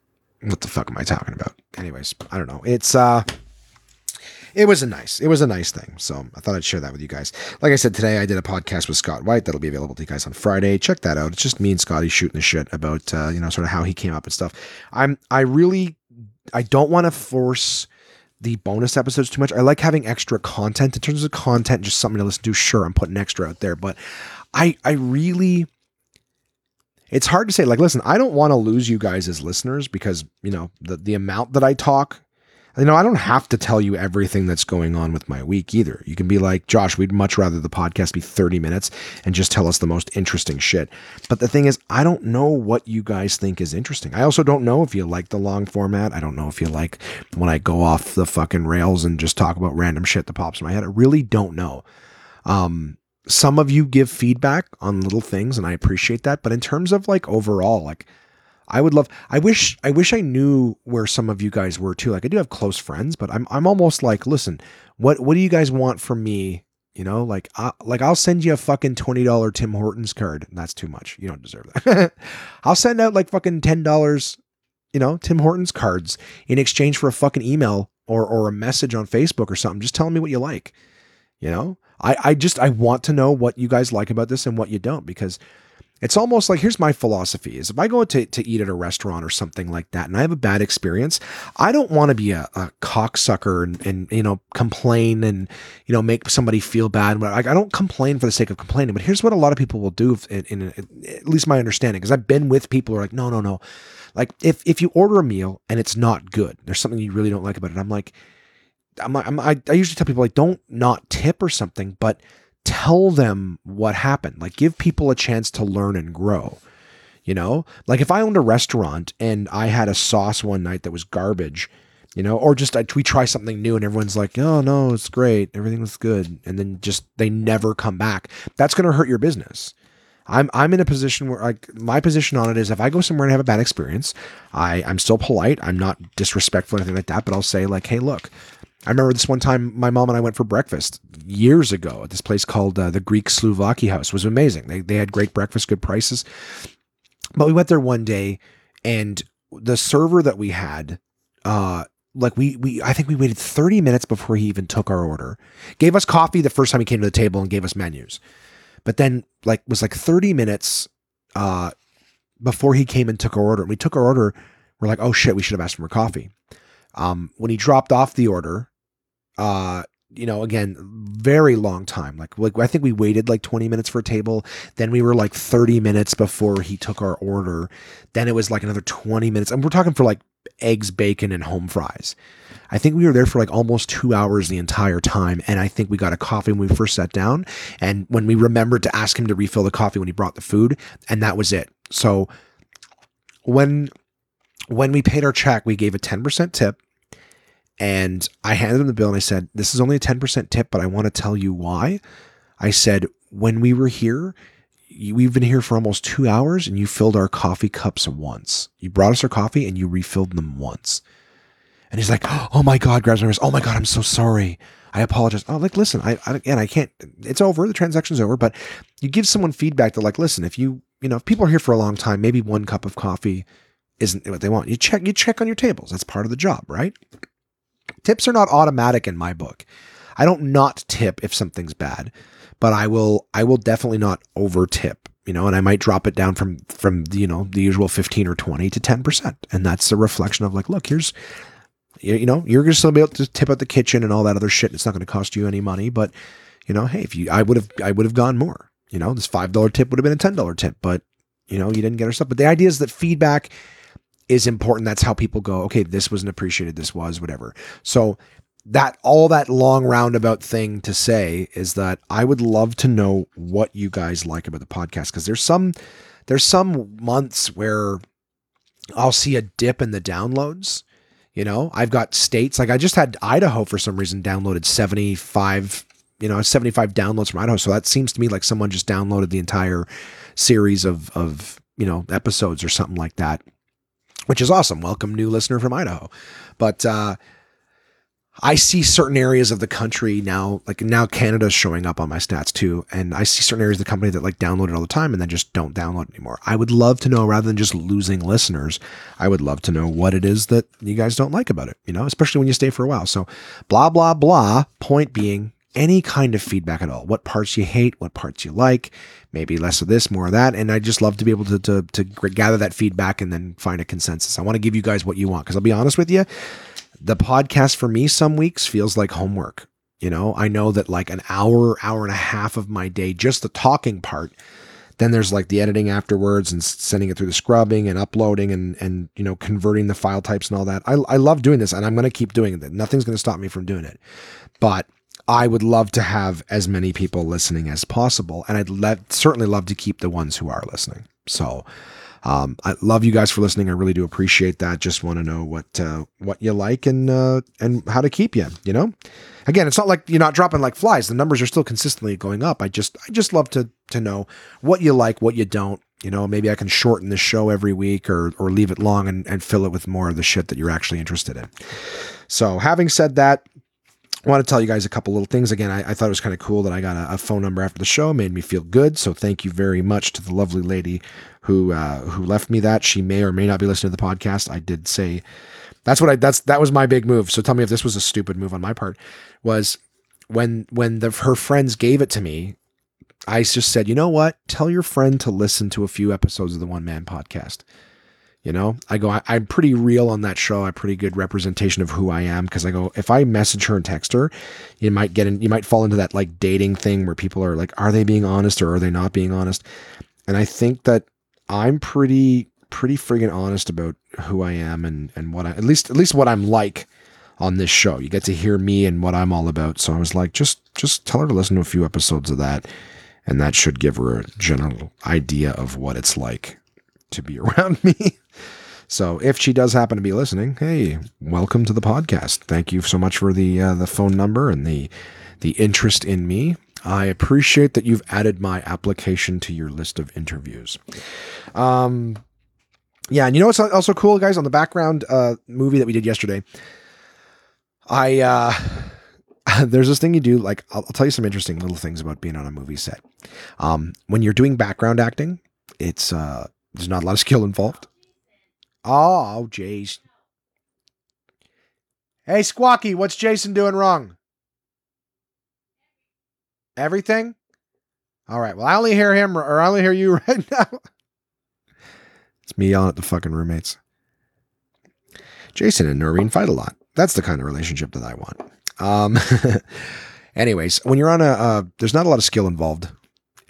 What the fuck am I talking about? Anyways, I don't know. It's uh, it was a nice, it was a nice thing. So I thought I'd share that with you guys. Like I said today, I did a podcast with Scott White that'll be available to you guys on Friday. Check that out. It's just me and Scotty shooting the shit about uh, you know sort of how he came up and stuff. I'm I really I don't want to force the bonus episodes too much. I like having extra content in terms of content, just something to listen to. Sure, I'm putting extra out there, but I I really it's hard to say like listen, I don't want to lose you guys as listeners because, you know, the the amount that I talk you know, I don't have to tell you everything that's going on with my week either. You can be like, Josh, we'd much rather the podcast be 30 minutes and just tell us the most interesting shit. But the thing is, I don't know what you guys think is interesting. I also don't know if you like the long format. I don't know if you like when I go off the fucking rails and just talk about random shit that pops in my head. I really don't know. Um, some of you give feedback on little things and I appreciate that. But in terms of like overall, like, I would love. I wish. I wish I knew where some of you guys were too. Like I do have close friends, but I'm. I'm almost like, listen, what What do you guys want from me? You know, like, I, like I'll send you a fucking twenty dollar Tim Hortons card. That's too much. You don't deserve that. [LAUGHS] I'll send out like fucking ten dollars. You know, Tim Hortons cards in exchange for a fucking email or or a message on Facebook or something. Just telling me what you like. You know, I I just I want to know what you guys like about this and what you don't because it's almost like here's my philosophy is if I go to, to eat at a restaurant or something like that and I have a bad experience, I don't want to be a, a cocksucker and, and, you know, complain and, you know, make somebody feel bad. I, I don't complain for the sake of complaining, but here's what a lot of people will do in, in, in at least my understanding, because I've been with people who are like, no, no, no. Like if, if you order a meal and it's not good, there's something you really don't like about it. I'm like, I'm, I'm I, I usually tell people like, don't not tip or something, but tell them what happened. Like give people a chance to learn and grow. You know, like if I owned a restaurant and I had a sauce one night that was garbage, you know, or just I, we try something new and everyone's like, oh no, it's great, everything was good, and then just they never come back. That's going to hurt your business. I'm I'm in a position where like my position on it is if I go somewhere and have a bad experience, I I'm still polite. I'm not disrespectful or anything like that, but I'll say like, hey, look, I remember this one time my mom and I went for breakfast years ago at this place called uh, the Greek Souvlaki House. It was amazing. They, they had great breakfast, good prices. But we went there one day and the server that we had, uh, like we we I think we waited 30 minutes before he even took our order. Gave us coffee the first time he came to the table and gave us menus. But then like was like 30 minutes uh before he came and took our order. And we took our order, we're like, oh shit, we should have asked for coffee. Um, when he dropped off the order, uh, you know, again, very long time. Like, like I think we waited like 20 minutes for a table. Then we were like 30 minutes before he took our order. Then it was like another 20 minutes. And we're talking for like eggs, bacon, and home fries. I think we were there for like almost two hours the entire time. And I think we got a coffee when we first sat down. And when we remembered to ask him to refill the coffee when he brought the food, and that was it. So when when we paid our check, we gave a 10% tip. And I handed him the bill and I said, This is only a 10% tip, but I want to tell you why. I said, When we were here, we've been here for almost two hours and you filled our coffee cups once. You brought us our coffee and you refilled them once. And he's like, oh my God, grabs my wrist. Oh my God, I'm so sorry. I apologize. Oh, like, listen, I, I again, I can't, it's over. The transaction's over. But you give someone feedback that, like, listen, if you, you know, if people are here for a long time, maybe one cup of coffee isn't what they want. You check, you check on your tables. That's part of the job, right? Tips are not automatic in my book. I don't not tip if something's bad, but I will, I will definitely not over tip you know, and I might drop it down from from you know the usual fifteen or twenty to ten percent, and that's a reflection of like, look, here's you, know, you're going to still be able to tip out the kitchen and all that other shit. It's not going to cost you any money, but you know, hey, if you, I would have, I would have gone more. You know, this five dollar tip would have been a ten dollar tip, but you know, you didn't get our stuff. But the idea is that feedback is important. That's how people go. Okay, this wasn't appreciated. This was whatever. So that all that long roundabout thing to say is that I would love to know what you guys like about the podcast because there's some there's some months where I'll see a dip in the downloads you know, I've got states like I just had Idaho for some reason downloaded 75, you know, 75 downloads from Idaho. So that seems to me like someone just downloaded the entire series of of, you know, episodes or something like that. Which is awesome. Welcome new listener from Idaho. But uh I see certain areas of the country now, like now Canada's showing up on my stats too. And I see certain areas of the company that like download it all the time and then just don't download anymore. I would love to know rather than just losing listeners, I would love to know what it is that you guys don't like about it, you know, especially when you stay for a while. So blah, blah, blah. Point being, any kind of feedback at all. What parts you hate, what parts you like, maybe less of this, more of that. And I just love to be able to, to, to gather that feedback and then find a consensus. I want to give you guys what you want because I'll be honest with you the podcast for me some weeks feels like homework. You know, I know that like an hour, hour and a half of my day, just the talking part. Then there's like the editing afterwards and sending it through the scrubbing and uploading and and you know converting the file types and all that. I, I love doing this and I'm going to keep doing it. Nothing's going to stop me from doing it. But I would love to have as many people listening as possible, and I'd le- certainly love to keep the ones who are listening. So um, I love you guys for listening. I really do appreciate that. Just want to know what uh, what you like and uh, and how to keep you. You know, again, it's not like you're not dropping like flies. The numbers are still consistently going up. I just I just love to to know what you like, what you don't. You know, maybe I can shorten the show every week or or leave it long and, and fill it with more of the shit that you're actually interested in. So, having said that, I want to tell you guys a couple little things. Again, I, I thought it was kind of cool that I got a, a, phone number after the show. Made me feel good. So thank you very much to the lovely lady who uh, who left me that. She may or may not be listening to the podcast. I did say that's what I that's that was my big move. So tell me if this was a stupid move on my part. Was when when the her friends gave it to me, I just said, you know what? Tell your friend to listen to a few episodes of the One Man Podcast. You know, I go, I, am pretty real on that show. I'm pretty good representation of who I am because I go, if I message her and text her, you might get in, you might fall into that like dating thing where people are like, are they being honest or are they not being honest? And I think that I'm pretty, pretty friggin' honest about who I am and, and what I, at least, at least what I'm like on this show. You get to hear me and what I'm all about. So I was like, just, just tell her to listen to a few episodes of that. And that should give her a general idea of what it's like to be [LAUGHS] around me. So if she does happen to be listening, hey, welcome to the podcast. Thank you so much for the uh, the phone number and the the interest in me. I appreciate that you've added my application to your list of interviews. Um, yeah, and you know what's also cool, guys? On the background uh, movie that we did yesterday, I uh, [LAUGHS] there's this thing you do. Like, I'll, I'll, tell you some interesting little things about being on a movie set. Um, when you're doing background acting, it's uh, there's not a lot of skill involved. Oh, jeez. Hey, Squawky, what's Jason doing wrong? Everything? All right. Well, I only hear him, or I only hear you [LAUGHS] right now. It's me yelling at the fucking roommates. Jason and Noreen fight a lot. That's the kind of relationship that I want. Um, [LAUGHS] anyways, when you're on a, uh, there's not a lot of skill involved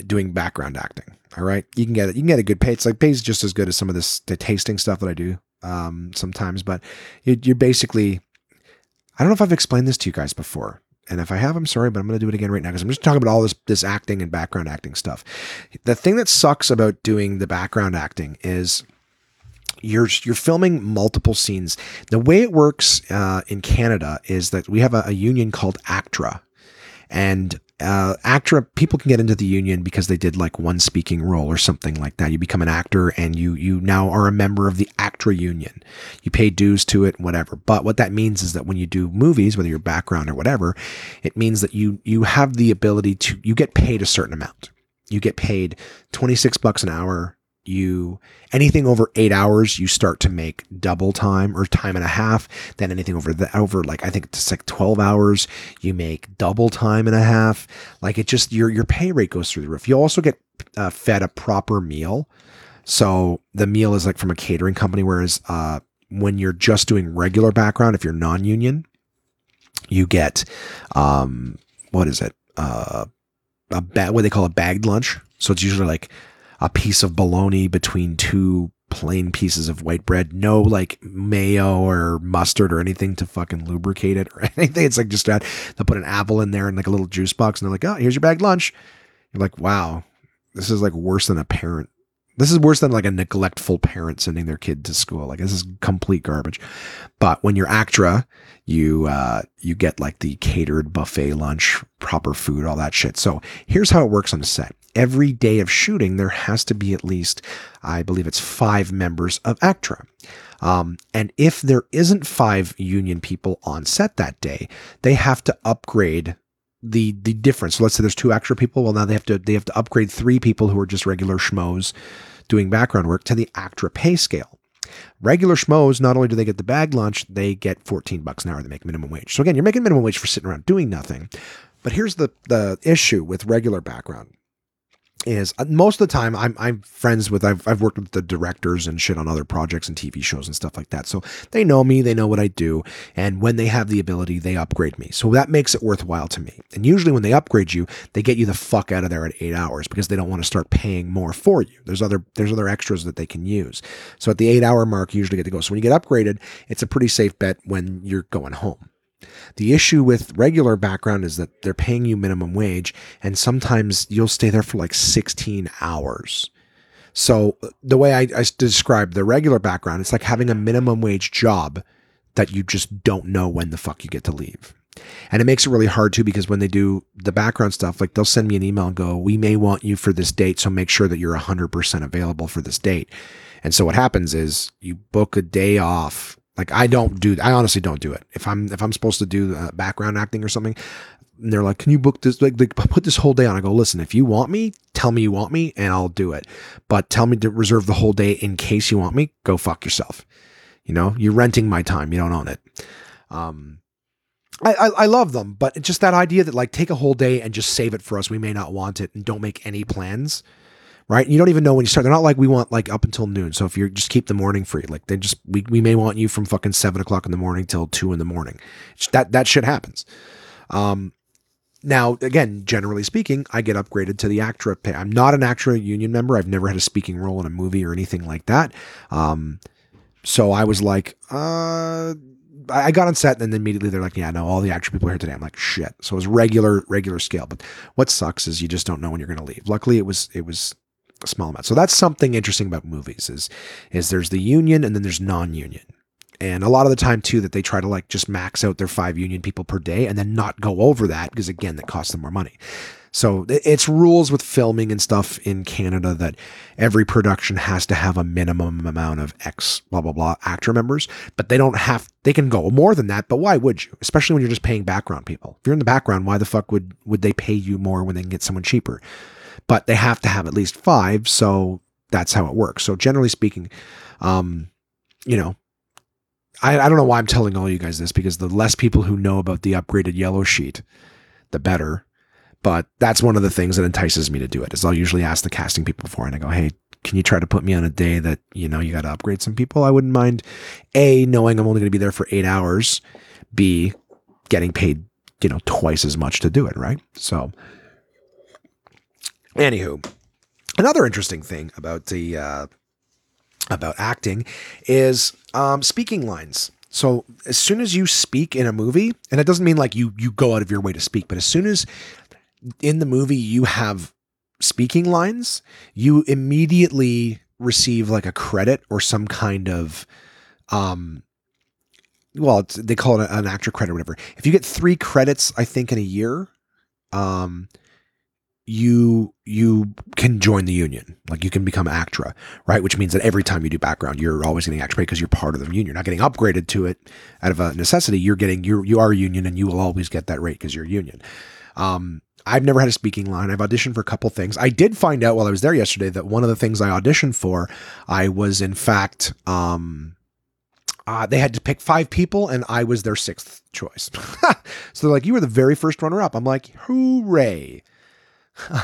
doing background acting. All right, you can get it. You can get a good pay. It's like pays just as good as some of this the tasting stuff that I do um, sometimes. But you, you're basically, I don't know if I've explained this to you guys before. And if I have, I'm sorry, but I'm going to do it again right now because I'm just talking about all this this acting and background acting stuff. The thing that sucks about doing the background acting is you're you're filming multiple scenes. The way it works uh, in Canada is that we have a, a union called ACTRA, and uh, ACTRA people can get into the union because they did like one speaking role or something like that. You become an actor and you you now are a member of the ACTRA union. You pay dues to it, whatever. But what that means is that when you do movies, whether you're background or whatever, it means that you you have the ability to you get paid a certain amount. You get paid 26 bucks an hour you anything over eight hours you start to make double time or time and a half then anything over the over like i think it's like 12 hours you make double time and a half. Like it just your your pay rate goes through the roof. You also get uh, fed a proper meal. So the meal is like from a catering company whereas uh, when you're just doing regular background if you're non-union you get um what is it? Uh a bag what they call a bagged lunch. So it's usually like a piece of bologna between two plain pieces of white bread. No like mayo or mustard or anything to fucking lubricate it or [LAUGHS] anything. It's like just that they'll put an apple in there and like a little juice box and they're like, oh, here's your bagged lunch. You're like, wow, this is like worse than a parent. This is worse than like a neglectful parent sending their kid to school. Like this is complete garbage. But when you're ACTRA, you uh, you get like the catered buffet lunch, proper food, all that shit. So here's how it works on the set every day of shooting, there has to be at least, I believe it's five members of ACTRA. Um, and if there isn't five union people on set that day, they have to upgrade the the difference. So let's say there's two extra people. Well, now they have to they have to upgrade three people who are just regular schmoes doing background work to the ACTRA pay scale. Regular schmoes, not only do they get the bag lunch, they get 14 bucks an hour. They make minimum wage. So again, you're making minimum wage for sitting around doing nothing. But here's the the issue with regular background is uh, most of the time I'm I'm friends with I've I've worked with the directors and shit on other projects and TV shows and stuff like that. So they know me, they know what I do, and when they have the ability, they upgrade me. So that makes it worthwhile to me. And usually when they upgrade you, they get you the fuck out of there at 8 hours because they don't want to start paying more for you. There's other there's other extras that they can use. So at the 8 hour mark, you usually get to go. So when you get upgraded, it's a pretty safe bet when you're going home. The issue with regular background is that they're paying you minimum wage, and sometimes you'll stay there for like 16 hours. So, the way I, I describe the regular background, it's like having a minimum wage job that you just don't know when the fuck you get to leave. And it makes it really hard too because when they do the background stuff, like they'll send me an email and go, We may want you for this date, so make sure that you're 100% available for this date. And so what happens is you book a day off like I don't do I honestly don't do it. If I'm if I'm supposed to do uh, background acting or something, and they're like, "Can you book this? Like, like, put this whole day on." I go, "Listen, if you want me, tell me you want me, and I'll do it. But tell me to reserve the whole day in case you want me. Go fuck yourself. You know, you're renting my time. You don't own it." Um, I, I, I love them, but just that idea that like take a whole day and just save it for us. We may not want it, and don't make any plans right? You don't even know when you start. They're not like we want like up until noon. So if you're just keep the morning free, like they just we, we may want you from fucking seven o'clock in the morning till two in the morning. That that shit happens. Um, now again, generally speaking, I get upgraded to the ACTRA pay. I'm not an ACTRA union member. I've never had a speaking role in a movie or anything like that. Um, so I was like, uh. I got on set and then immediately they're like, yeah, no, all the ACTRA people are here today. I'm like, shit. So it was regular, regular scale. But what sucks is you just don't know when you're going to leave. Luckily it was, it was small amount. So that's something interesting about movies is is there's the union and then there's non-union. And a lot of the time too that they try to like just max out their five union people per day and then not go over that because again that costs them more money. So it's rules with filming and stuff in Canada that every production has to have a minimum amount of X blah blah blah ACTRA members, but they don't have they can go more than that, but why would you? Especially when you're just paying background people. If you're in the background, why the fuck would would they pay you more when they can get someone cheaper? But they have to have at least five. So that's how it works. So generally speaking, um, you know, I, I don't know why I'm telling all you guys this because the less people who know about the upgraded yellow sheet, the better. But that's one of the things that entices me to do it. Is I'll usually ask the casting people before and I go, hey, can you try to put me on a day that you know you got to upgrade some people? I wouldn't mind. A knowing I'm only going to be there for eight hours. B getting paid you know twice as much to do it, right? So, anywho, another interesting thing about the uh, about acting is um, speaking lines. So as soon as you speak in a movie, and it doesn't mean like you you go out of your way to speak, but as soon as in the movie you have speaking lines, you immediately receive like a credit or some kind of um well they call it an actor credit or whatever if you get three credits i think in a year um you you can join the union like you can become actra right which means that every time you do background you're always getting actra because you're part of the union you're not getting upgraded to it out of a necessity you're getting you you are a union and you will always get that rate because you're a union um I've never had a speaking line. I've auditioned for a couple things. I did find out while I was there yesterday that one of the things I auditioned for, I was in fact, um, uh, they had to pick five people, and I was their sixth choice. [LAUGHS] so they're like, "You were the very first runner up." I'm like, "Hooray!"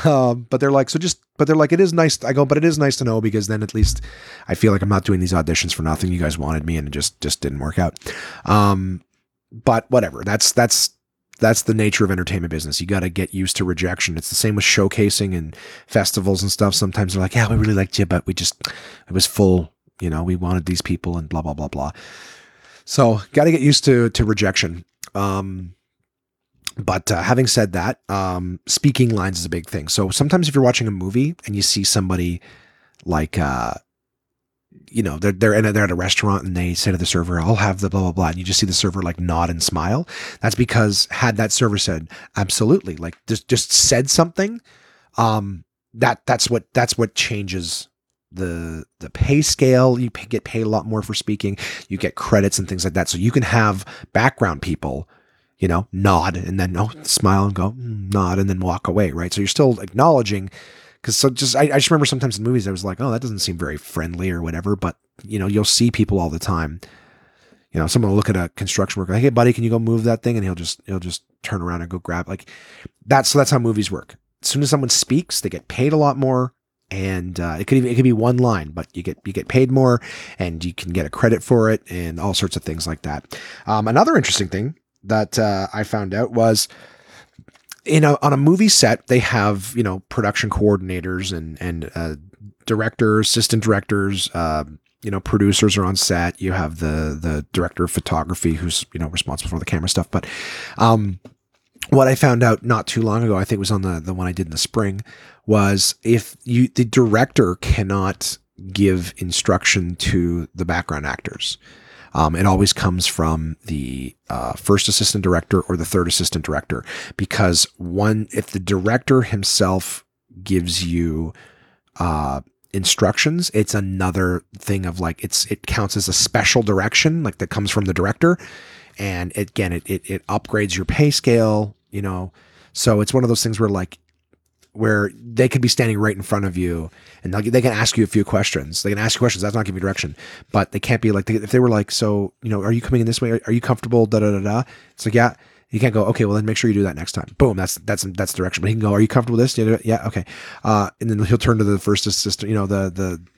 Um, but they're like, so just, but they're like, it is nice. I go, but it is nice to know because then at least I feel like I'm not doing these auditions for nothing. You guys wanted me, and it just just didn't work out. Um, but whatever. That's that's that's the nature of entertainment business. You got to get used to rejection. It's the same with showcasing and festivals and stuff. Sometimes they're like, "Yeah, we really liked you, but we just it was full. You know, we wanted these people and blah blah blah blah." So, got to get used to to rejection. Um, but uh, having said that, um, speaking lines is a big thing. So sometimes if you're watching a movie and you see somebody like, uh, you know, they're they're a, they're at a restaurant and they say to the server, "I'll have the blah blah blah," and you just see the server like nod and smile. That's because had that server said absolutely, like just just said something, um, that that's what that's what changes the the pay scale. You pay, get paid a lot more for speaking. You get credits and things like that. So you can have background people you know, nod and then oh, smile and go mm, nod and then walk away, right? So you're still acknowledging because so just I, I, just remember sometimes in movies I was like, oh, that doesn't seem very friendly or whatever, but you know, you'll see people all the time. You know, someone will look at a construction worker, like, hey buddy, can you go move that thing? And he'll just he'll just turn around and go grab like that's so that's how movies work. As soon as someone speaks, they get paid a lot more. And uh, it could even it could be one line, but you get you get paid more, and you can get a credit for it, and all sorts of things like that. Um, another interesting thing that uh, I found out was in a, on a movie set they have you know production coordinators and and uh, directors, assistant directors, uh, you know producers are on set. You have the the director of photography who's you know responsible for the camera stuff. But um, what I found out not too long ago, I think it was on the the one I did in the spring, was if you the director cannot give instruction to the background actors. Um, it always comes from the uh, first assistant director or the third assistant director because one, if the director himself gives you uh, instructions, it's another thing of like it's it counts as a special direction like that comes from the director, and again it, it it upgrades your pay scale, you know. So it's one of those things where like where they could be standing right in front of you and they can ask you a few questions. They can ask you questions. That's not giving you direction, but they can't be like, if they were like, so, you know, are you coming in this way? Are, you comfortable? Da, da, da, da. It's like, yeah. You can't go, okay, well then make sure you do that next time. Boom, that's that's that's direction. But he can go, are you comfortable with this? Yeah, yeah, okay. Uh, and then he'll turn to the first assistant, you know, the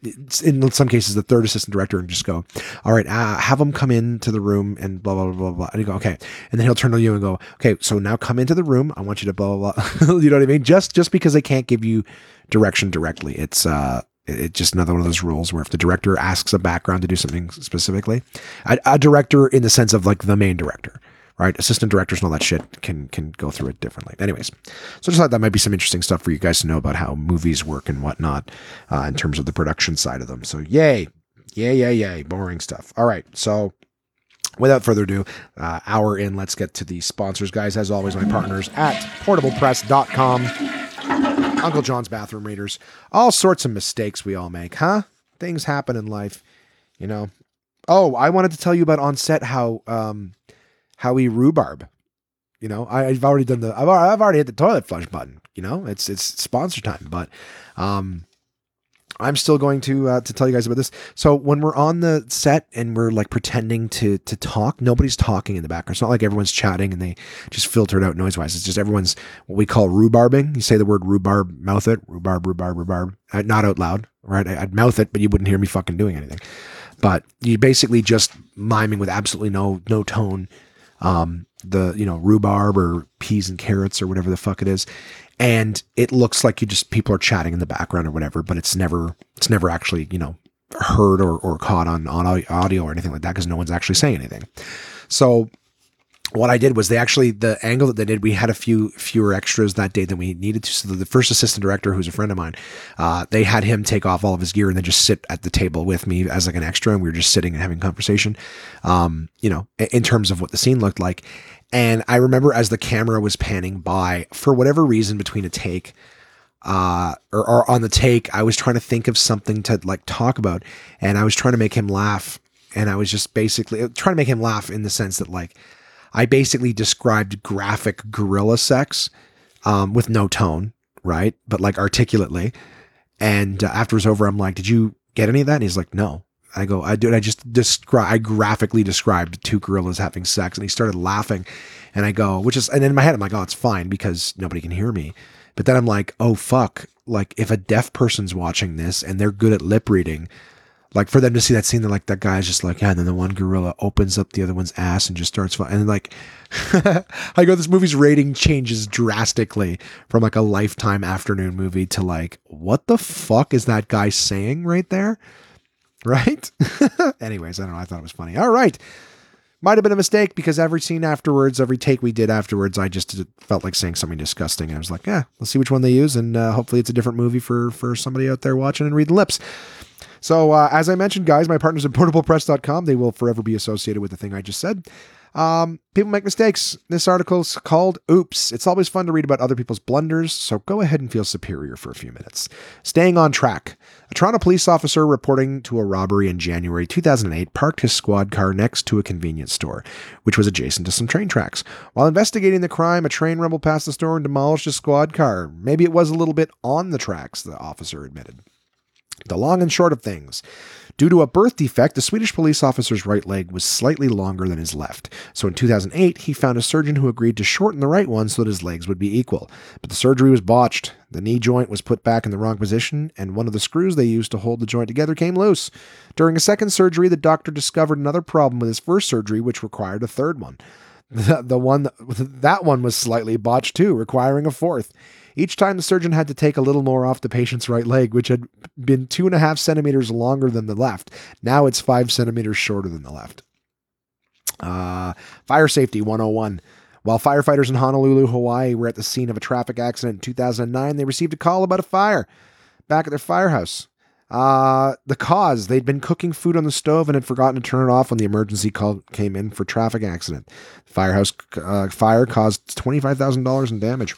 the in some cases the third assistant director and just go, all right, uh, have them come into the room and blah blah blah blah blah. And you go, okay. And then he'll turn to you and go, okay, so now come into the room. I want you to blah blah blah. [LAUGHS] you know what I mean? Just just because they can't give you direction directly, it's uh it's just another one of those rules where if the director asks a background to do something specifically, a, a director in the sense of like the main director right? Assistant directors and all that shit can can go through it differently. Anyways, so I just thought that might be some interesting stuff for you guys to know about how movies work and whatnot uh, in terms of the production side of them. So yay, yay, yay, yay, boring stuff. All right, so. Without further ado, uh, hour in, let's get to the sponsors, guys. As always, my partners at portablepress.com, Uncle John's Bathroom Readers, all sorts of mistakes we all make, huh? Things happen in life, you know. Oh, I wanted to tell you about on set how um, Howie Rhubarb. You know, I, have already done the I've, I've already hit the toilet flush button. You know, it's it's sponsor time, but um, I'm still going to uh, to tell you guys about this. So when we're on the set and we're like pretending to to talk, nobody's talking in the background. It's not like everyone's chatting and they just filter it out noise wise. It's just everyone's what we call rhubarbing. You say the word rhubarb, mouth it, rhubarb, rhubarb, rhubarb, uh, not out loud, right? I'd mouth it, but you wouldn't hear me fucking doing anything. But you basically just miming with absolutely no no tone um, the you know rhubarb or peas and carrots or whatever the fuck it is, and it looks like you just people are chatting in the background or whatever, but it's never it's never actually you know heard or, or caught on on audio or anything like that because no one's actually saying anything. So what I did was they actually the angle that they did. We had a few fewer extras that day than we needed to. So the first assistant director, who's a friend of mine, uh, they had him take off all of his gear and then just sit at the table with me as like an extra, and we were just sitting and having conversation. Um, you know, in terms of what the scene looked like. And I remember as the camera was panning by, for whatever reason, between a take, uh, or, or on the take, I was trying to think of something to like talk about, and I was trying to make him laugh, and I was just basically trying to make him laugh in the sense that like I basically described graphic gorilla sex um, with no tone, right? But like articulately. And uh, after it's over, I'm like, "Did you get any of that?" And he's like, "No." I go, "I did. I just describe. I graphically described two gorillas having sex," and he started laughing. And I go, which is, and in my head, I'm like, "Oh, it's fine because nobody can hear me." But then I'm like, "Oh fuck!" Like if a deaf person's watching this and they're good at lip reading, like for them to see that scene, they're like, that guy's just like, yeah. And then the one gorilla opens up the other one's ass and just starts, and like, [LAUGHS] I go, this movie's rating changes drastically from like a lifetime afternoon movie to like, what the fuck is that guy saying right there? [LAUGHS] Right? [LAUGHS] Anyways, I don't know. I thought it was funny. All right. Might have been a mistake because every scene afterwards, every take we did afterwards, I just felt like saying something disgusting. I was like, yeah, let's see which one they use, and uh, hopefully it's a different movie for for somebody out there watching and reading lips. So, uh, as I mentioned, guys, my partners at portablepress.com, they will forever be associated with the thing I just said. Um, people make mistakes. This article's called Oops. It's always fun to read about other people's blunders, so go ahead and feel superior for a few minutes. Staying on track. A Toronto police officer reporting to a robbery in January 2008 parked his squad car next to a convenience store, which was adjacent to some train tracks. While investigating the crime, a train rumbled past the store and demolished his squad car. Maybe it was a little bit on the tracks, the officer admitted. The long and short of things. Due to a birth defect, the Swedish police officer's right leg was slightly longer than his left. So in 2008, he found a surgeon who agreed to shorten the right one so that his legs would be equal. But the surgery was botched. The knee joint was put back in the wrong position, and one of the screws they used to hold the joint together came loose. During a second surgery, the doctor discovered another problem with his first surgery, which required a third one. [LAUGHS] The, the one that one was slightly botched too, requiring a fourth. Each time the surgeon had to take a little more off the patient's right leg, which had been two and a half centimeters longer than the left. Now it's five centimeters shorter than the left. Uh, fire safety 101. While firefighters in Honolulu, Hawaii were at the scene of a traffic accident in 2009, they received a call about a fire back at their firehouse. Uh, the cause they'd been cooking food on the stove and had forgotten to turn it off when the emergency call came in for traffic accident. Firehouse uh, fire caused $25,000 in damage.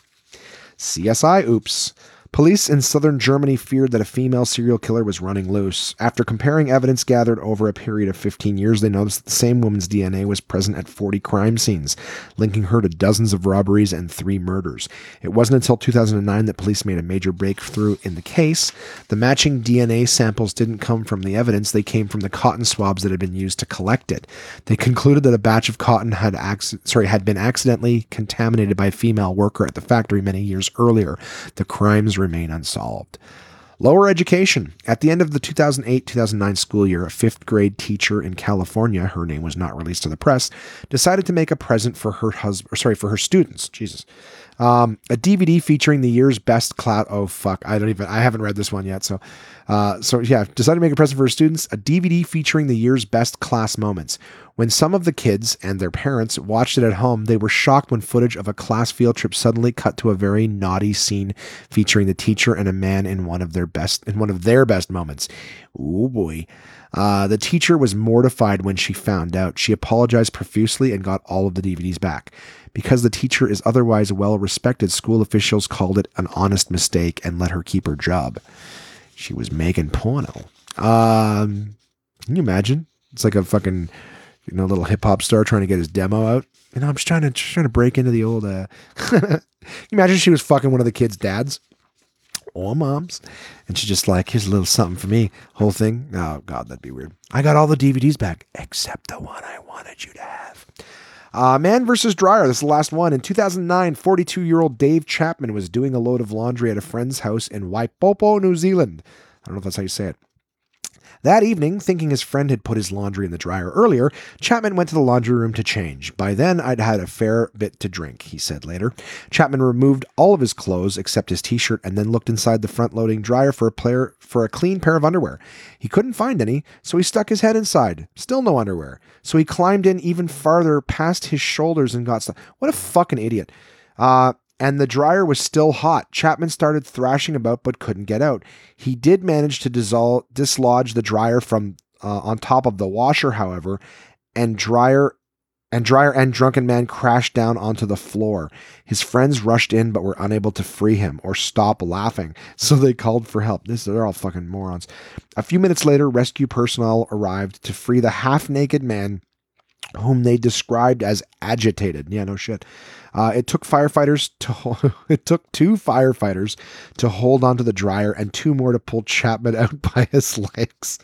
CSI Oops. Police in southern Germany feared that a female serial killer was running loose. After comparing evidence gathered over a period of 15 years, they noticed that the same woman's DNA was present at 40 crime scenes, linking her to dozens of robberies and three murders. It wasn't until 2009 that police made a major breakthrough in the case. The matching DNA samples didn't come from the evidence, they came from the cotton swabs that had been used to collect it. They concluded that a batch of cotton had acc- sorry, had been accidentally contaminated by a female worker at the factory many years earlier. The crimes remain unsolved. Lower education. At the end of the 2008 2009 school year, a fifth grade teacher in California, her name was not released to the press, decided to make a present for her husband, sorry, for her students. Jesus. Um, a DVD featuring the year's best cloud. Oh fuck, I don't even. I haven't read this one yet. So, uh, so yeah, decided to make a present for students. A DVD featuring the year's best class moments. When some of the kids and their parents watched it at home, they were shocked when footage of a class field trip suddenly cut to a very naughty scene featuring the teacher and a man in one of their best in one of their best moments. Oh boy. Uh, the teacher was mortified when she found out. She apologized profusely and got all of the DVDs back. Because the teacher is otherwise well respected, school officials called it an honest mistake and let her keep her job. She was making porno. Um, can you imagine? It's like a fucking, you know, little hip hop star trying to get his demo out. You know, I'm just trying to just trying to break into the old. Uh, [LAUGHS] imagine she was fucking one of the kids' dads or moms, and she's just like, "Here's a little something for me." Whole thing. Oh God, that'd be weird. I got all the DVDs back except the one I wanted you to have. Uh, Man versus Dryer. This is the last one. In 2009, 42 year old Dave Chapman was doing a load of laundry at a friend's house in Waipopo, New Zealand. I don't know if that's how you say it. That evening, thinking his friend had put his laundry in the dryer earlier, Chapman went to the laundry room to change. By then, I'd had a fair bit to drink, he said later. Chapman removed all of his clothes except his t shirt and then looked inside the front loading dryer for a, player, for a clean pair of underwear. He couldn't find any, so he stuck his head inside. Still no underwear. So he climbed in even farther past his shoulders and got stuck. What a fucking idiot. Uh, and the dryer was still hot. Chapman started thrashing about but couldn't get out. He did manage to dissolve, dislodge the dryer from uh, on top of the washer, however, and dryer and dryer and drunken man crashed down onto the floor. His friends rushed in but were unable to free him or stop laughing, [LAUGHS] so they called for help. This they're all fucking morons. A few minutes later, rescue personnel arrived to free the half-naked man whom they described as agitated. Yeah, no shit. Uh, it took firefighters to [LAUGHS] it took two firefighters to hold onto the dryer and two more to pull Chapman [LAUGHS] out by his legs.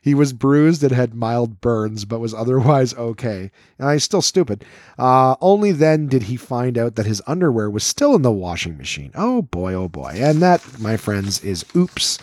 He was bruised and had mild burns, but was otherwise okay. And he's still stupid. Uh, only then did he find out that his underwear was still in the washing machine. Oh boy, oh boy. And that, my friends, is oops.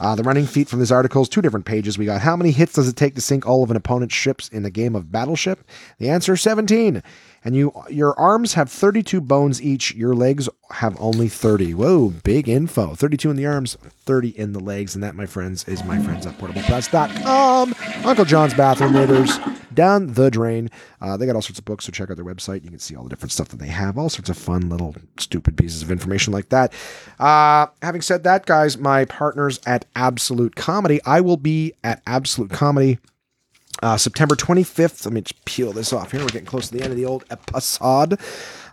Uh, the running feet from this article is two different pages. We got. How many hits does it take to sink all of an opponent's ships in a game of Battleship? The answer 17 and you your arms have 32 bones each. Your legs have only 30 whoa big info. 32 in the arms 30 in the legs. And that my friends is my friends at portablepress.com uncle john's bathroom readers down the drain. Uh, they got all sorts of books so check out their website. You can see all the different stuff that they have all sorts of fun little stupid pieces of information like that. Uh, having said that guys my partners at absolute comedy i will be at absolute comedy uh, September 25th. Let me just peel this off here. We're getting close to the end of the old episode.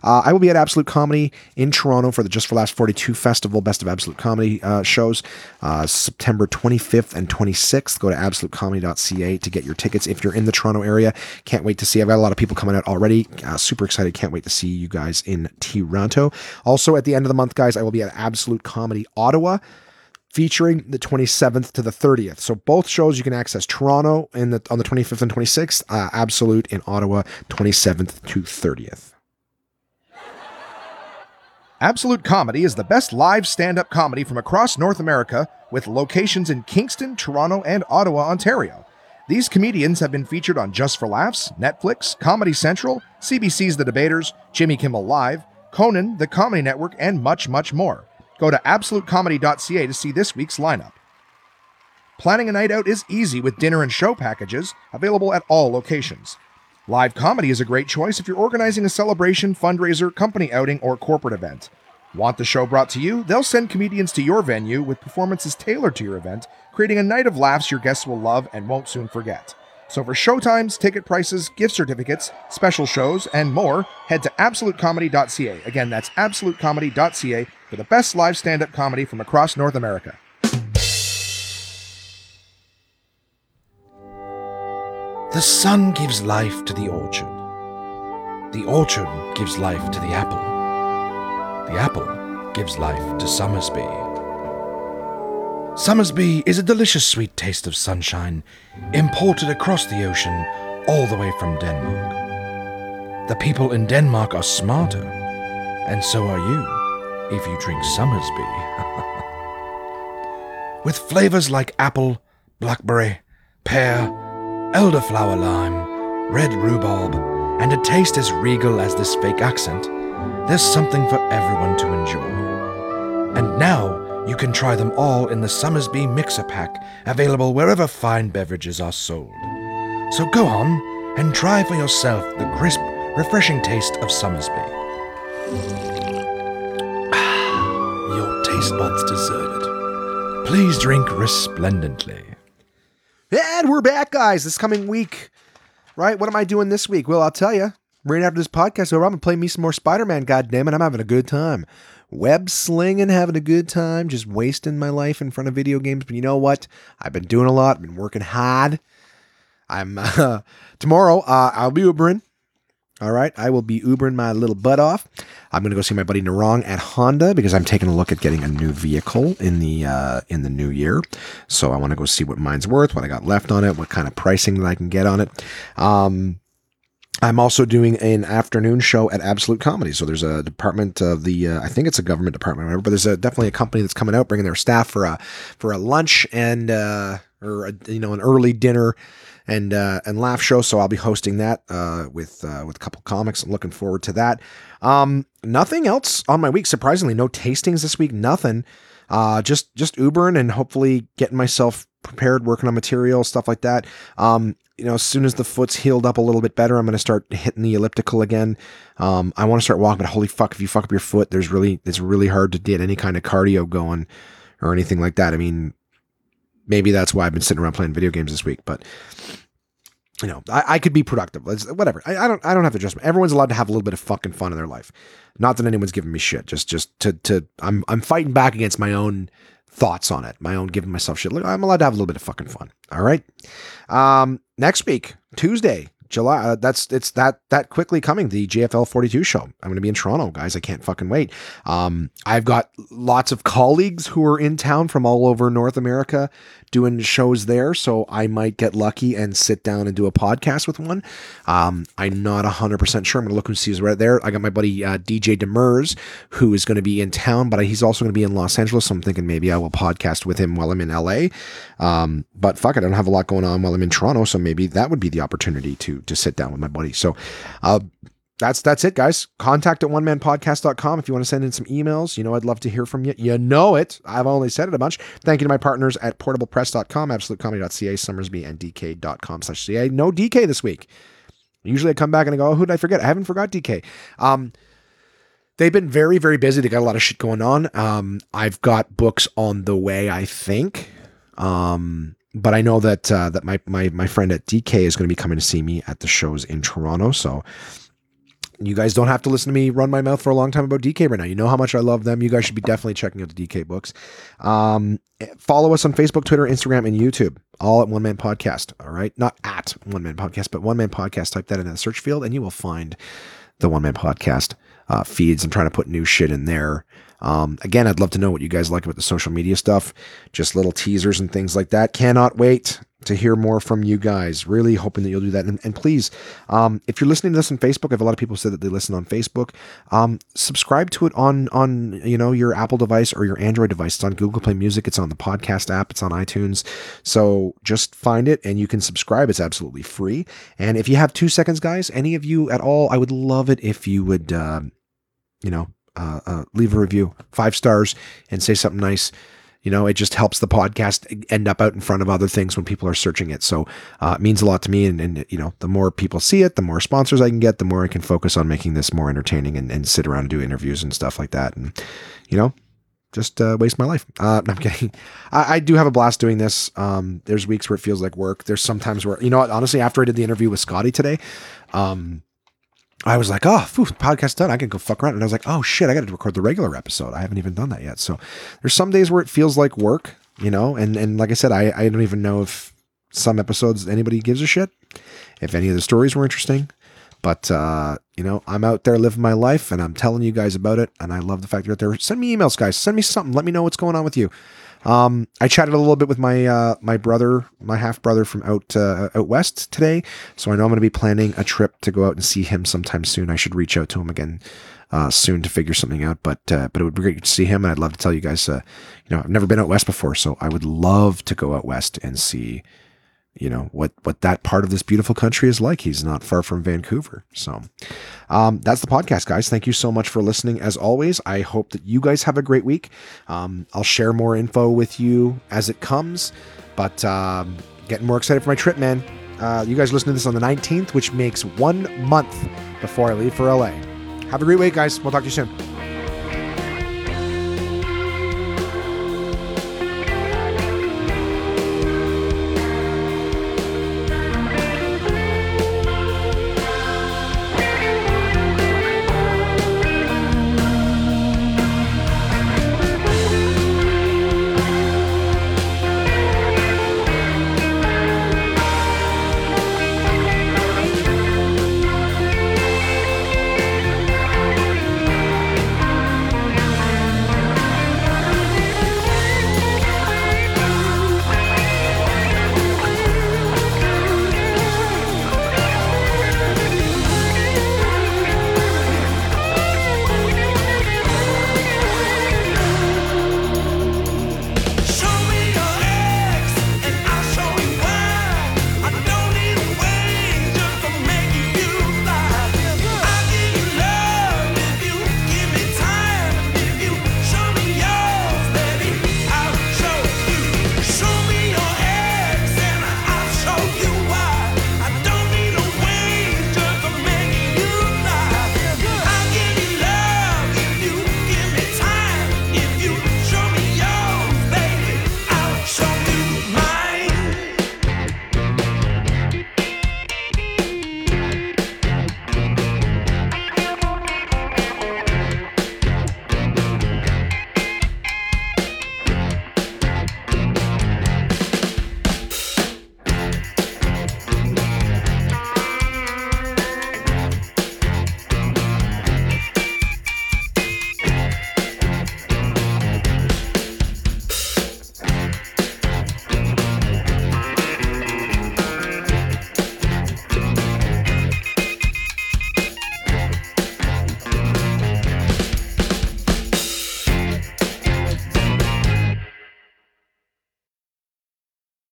Uh, I will be at Absolute Comedy in Toronto for the Just for Laughs 42 Festival, Best of Absolute Comedy uh, shows, uh, September 25th and 26th. Go to absolutecomedy.ca to get your tickets if you're in the Toronto area. Can't wait to see. I've got a lot of people coming out already. Uh, super excited. Can't wait to see you guys in Toronto. Also, at the end of the month, guys, I will be at Absolute Comedy Ottawa featuring the 27th to the 30th. So both shows you can access Toronto in the on the 25th and 26th, uh, Absolute in Ottawa 27th to 30th. Absolute Comedy is the best live stand-up comedy from across North America with locations in Kingston, Toronto, and Ottawa, Ontario. These comedians have been featured on Just for Laughs, Netflix, Comedy Central, CBC's The Debaters, Jimmy Kimmel Live, Conan, The Comedy Network, and much, much more. Go to absolutecomedy.ca to see this week's lineup. Planning a night out is easy with dinner and show packages available at all locations. Live comedy is a great choice if you're organizing a celebration, fundraiser, company outing, or corporate event. Want the show brought to you? They'll send comedians to your venue with performances tailored to your event, creating a night of laughs your guests will love and won't soon forget. So for showtimes, ticket prices, gift certificates, special shows, and more, head to absolutecomedy.ca. Again, that's absolutecomedy.ca for the best live stand up comedy from across North America. The sun gives life to the orchard. The orchard gives life to the apple. The apple gives life to Somersby. Somersby is a delicious sweet taste of sunshine imported across the ocean all the way from Denmark. The people in Denmark are smarter, and so are you if you drink Somersby. [LAUGHS] With flavors like apple, blackberry, pear, elderflower lime, red rhubarb, and a taste as regal as this fake accent, there's something for everyone to enjoy. And now you can try them all in the Somersby Mixer Pack, available wherever fine beverages are sold. So go on and try for yourself the crisp, refreshing taste of Somersby. [SIGHS] Your taste buds deserve it. Please drink resplendently. And we're back, guys, this coming week. Right? What am I doing this week? Well, I'll tell you. Right after this podcast over, I'm going to play me some more Spider Man, goddammit. I'm having a good time. Web slinging, having a good time, just wasting my life in front of video games. But you know what? I've been doing a lot, I've been working hard. I'm [LAUGHS] uh, tomorrow. Uh, I'll be Ubering. All right, I will be Ubering my little butt off. I'm going to go see my buddy Narong at Honda because I'm taking a look at getting a new vehicle in the uh, in the new year. So I want to go see what mine's worth, what I got left on it, what kind of pricing that I can get on it. Um, I'm also doing an afternoon show at Absolute Comedy. So there's a department of the, uh, I think it's a government department, whatever, but there's a, definitely a company that's coming out, bringing their staff for a for a lunch and uh, or a, you know an early dinner and uh, and laugh show. So I'll be hosting that uh, with uh, with a couple comics. I'm looking forward to that. Um, nothing else on my week. Surprisingly, no tastings this week. Nothing. Uh, just just Ubering and hopefully getting myself prepared, working on material, stuff like that. Um, you know, as soon as the foot's healed up a little bit better, I'm going to start hitting the elliptical again. Um, I want to start walking, but holy fuck, if you fuck up your foot, there's really, it's really hard to get any kind of cardio going or anything like that. I mean, maybe that's why I've been sitting around playing video games this week, but you know, I, I could be productive. It's, whatever. I, I, don't. I don't have to adjustment. Everyone's allowed to have a little bit of fucking fun in their life. Not that anyone's giving me shit. Just, just to, to. I'm, I'm fighting back against my own thoughts on it. My own giving myself shit. I'm allowed to have a little bit of fucking fun. All right. Um, next week, Tuesday, July. Uh, that's it's that that quickly coming. The JFL 42 show. I'm going to be in Toronto, guys. I can't fucking wait. Um, I've got lots of colleagues who are in town from all over North America doing shows there, so I might get lucky and sit down and do a podcast with one. Um, I'm not 100 percent sure. I'm going to look and see who's right there. I got my buddy uh, DJ Demers who is going to be in town, but he's also going to be in Los Angeles. So I'm thinking maybe I will podcast with him while I'm in LA. Um, but fuck I don't have a lot going on while I'm in Toronto, so maybe that would be the opportunity to to sit down with my buddy. So, uh, that's that's it, guys. Contact at one man onemanpodcast.com if you want to send in some emails. You know, I'd love to hear from you. You know it. I've only said it a bunch. Thank you to my partners at portablepress.com, absolutecomedy.ca, somersby, and dk.com slash ca. No DK this week. Usually I come back and I go, oh, who did I forget? I haven't forgot DK. Um, they've been very, very busy. They got a lot of shit going on. Um, I've got books on the way, I think. Um, but I know that uh, that my my my friend at DK is going to be coming to see me at the shows in Toronto. So you guys don't have to listen to me run my mouth for a long time about DK right now. You know how much I love them. You guys should be definitely checking out the DK books. Um, follow us on Facebook, Twitter, Instagram, and YouTube. All at One Man Podcast. All right, not at One Man Podcast, but One Man Podcast. Type that in the search field, and you will find the One Man Podcast uh, feeds. I'm trying to put new shit in there. Um, again, I'd love to know what you guys like about the social media stuff, just little teasers and things like that. Cannot wait to hear more from you guys. Really hoping that you'll do that. And, and please, um, if you're listening to this on Facebook, I have a lot of people said that they listen on Facebook. Um, subscribe to it on on you know your Apple device or your Android device. It's on Google Play Music. It's on the podcast app. It's on iTunes. So just find it and you can subscribe. It's absolutely free. And if you have two seconds, guys, any of you at all, I would love it if you would, uh, you know, uh, uh, leave a review, five stars, and say something nice. You know, it just helps the podcast end up out in front of other things when people are searching it. So uh, it means a lot to me. And, and, you know, the more people see it, the more sponsors I can get, the more I can focus on making this more entertaining and, and sit around and do interviews and stuff like that. And, you know, just uh, waste my life. Uh, no, I'm [LAUGHS] kidding. I, I, do have a blast doing this. Um, there's weeks where it feels like work. There's sometimes where, you know what, honestly, after I did the interview with Scotty today, um, I was like, oh, phew, podcast done. I can go fuck around. And I was like, oh shit, I got to record the regular episode. I haven't even done that yet. So there's some days where it feels like work, you know. And and like I said, I I don't even know if some episodes anybody gives a shit. If any of the stories were interesting, but uh, you know, I'm out there living my life, and I'm telling you guys about it. And I love the fact you're out there. Send me emails, guys. Send me something. Let me know what's going on with you. Um, I chatted a little bit with my uh, my brother, my half brother from out uh, out west today, so I know I'm going to be planning a trip to go out and see him sometime soon. I should reach out to him again uh, soon to figure something out. But uh, but it would be great to see him, and I'd love to tell you guys. Uh, you know, I've never been out west before, so I would love to go out west and see you know what what that part of this beautiful country is like. He's not far from Vancouver, so um, that's the podcast, guys. Thank you so much for listening. As always, I hope that you guys have a great week. Um, I'll share more info with you as it comes, but um, getting more excited for my trip, man. Uh, you guys listen to this on the 19th, which makes one month before I leave for LA. Have a great week, guys. We'll talk to you soon.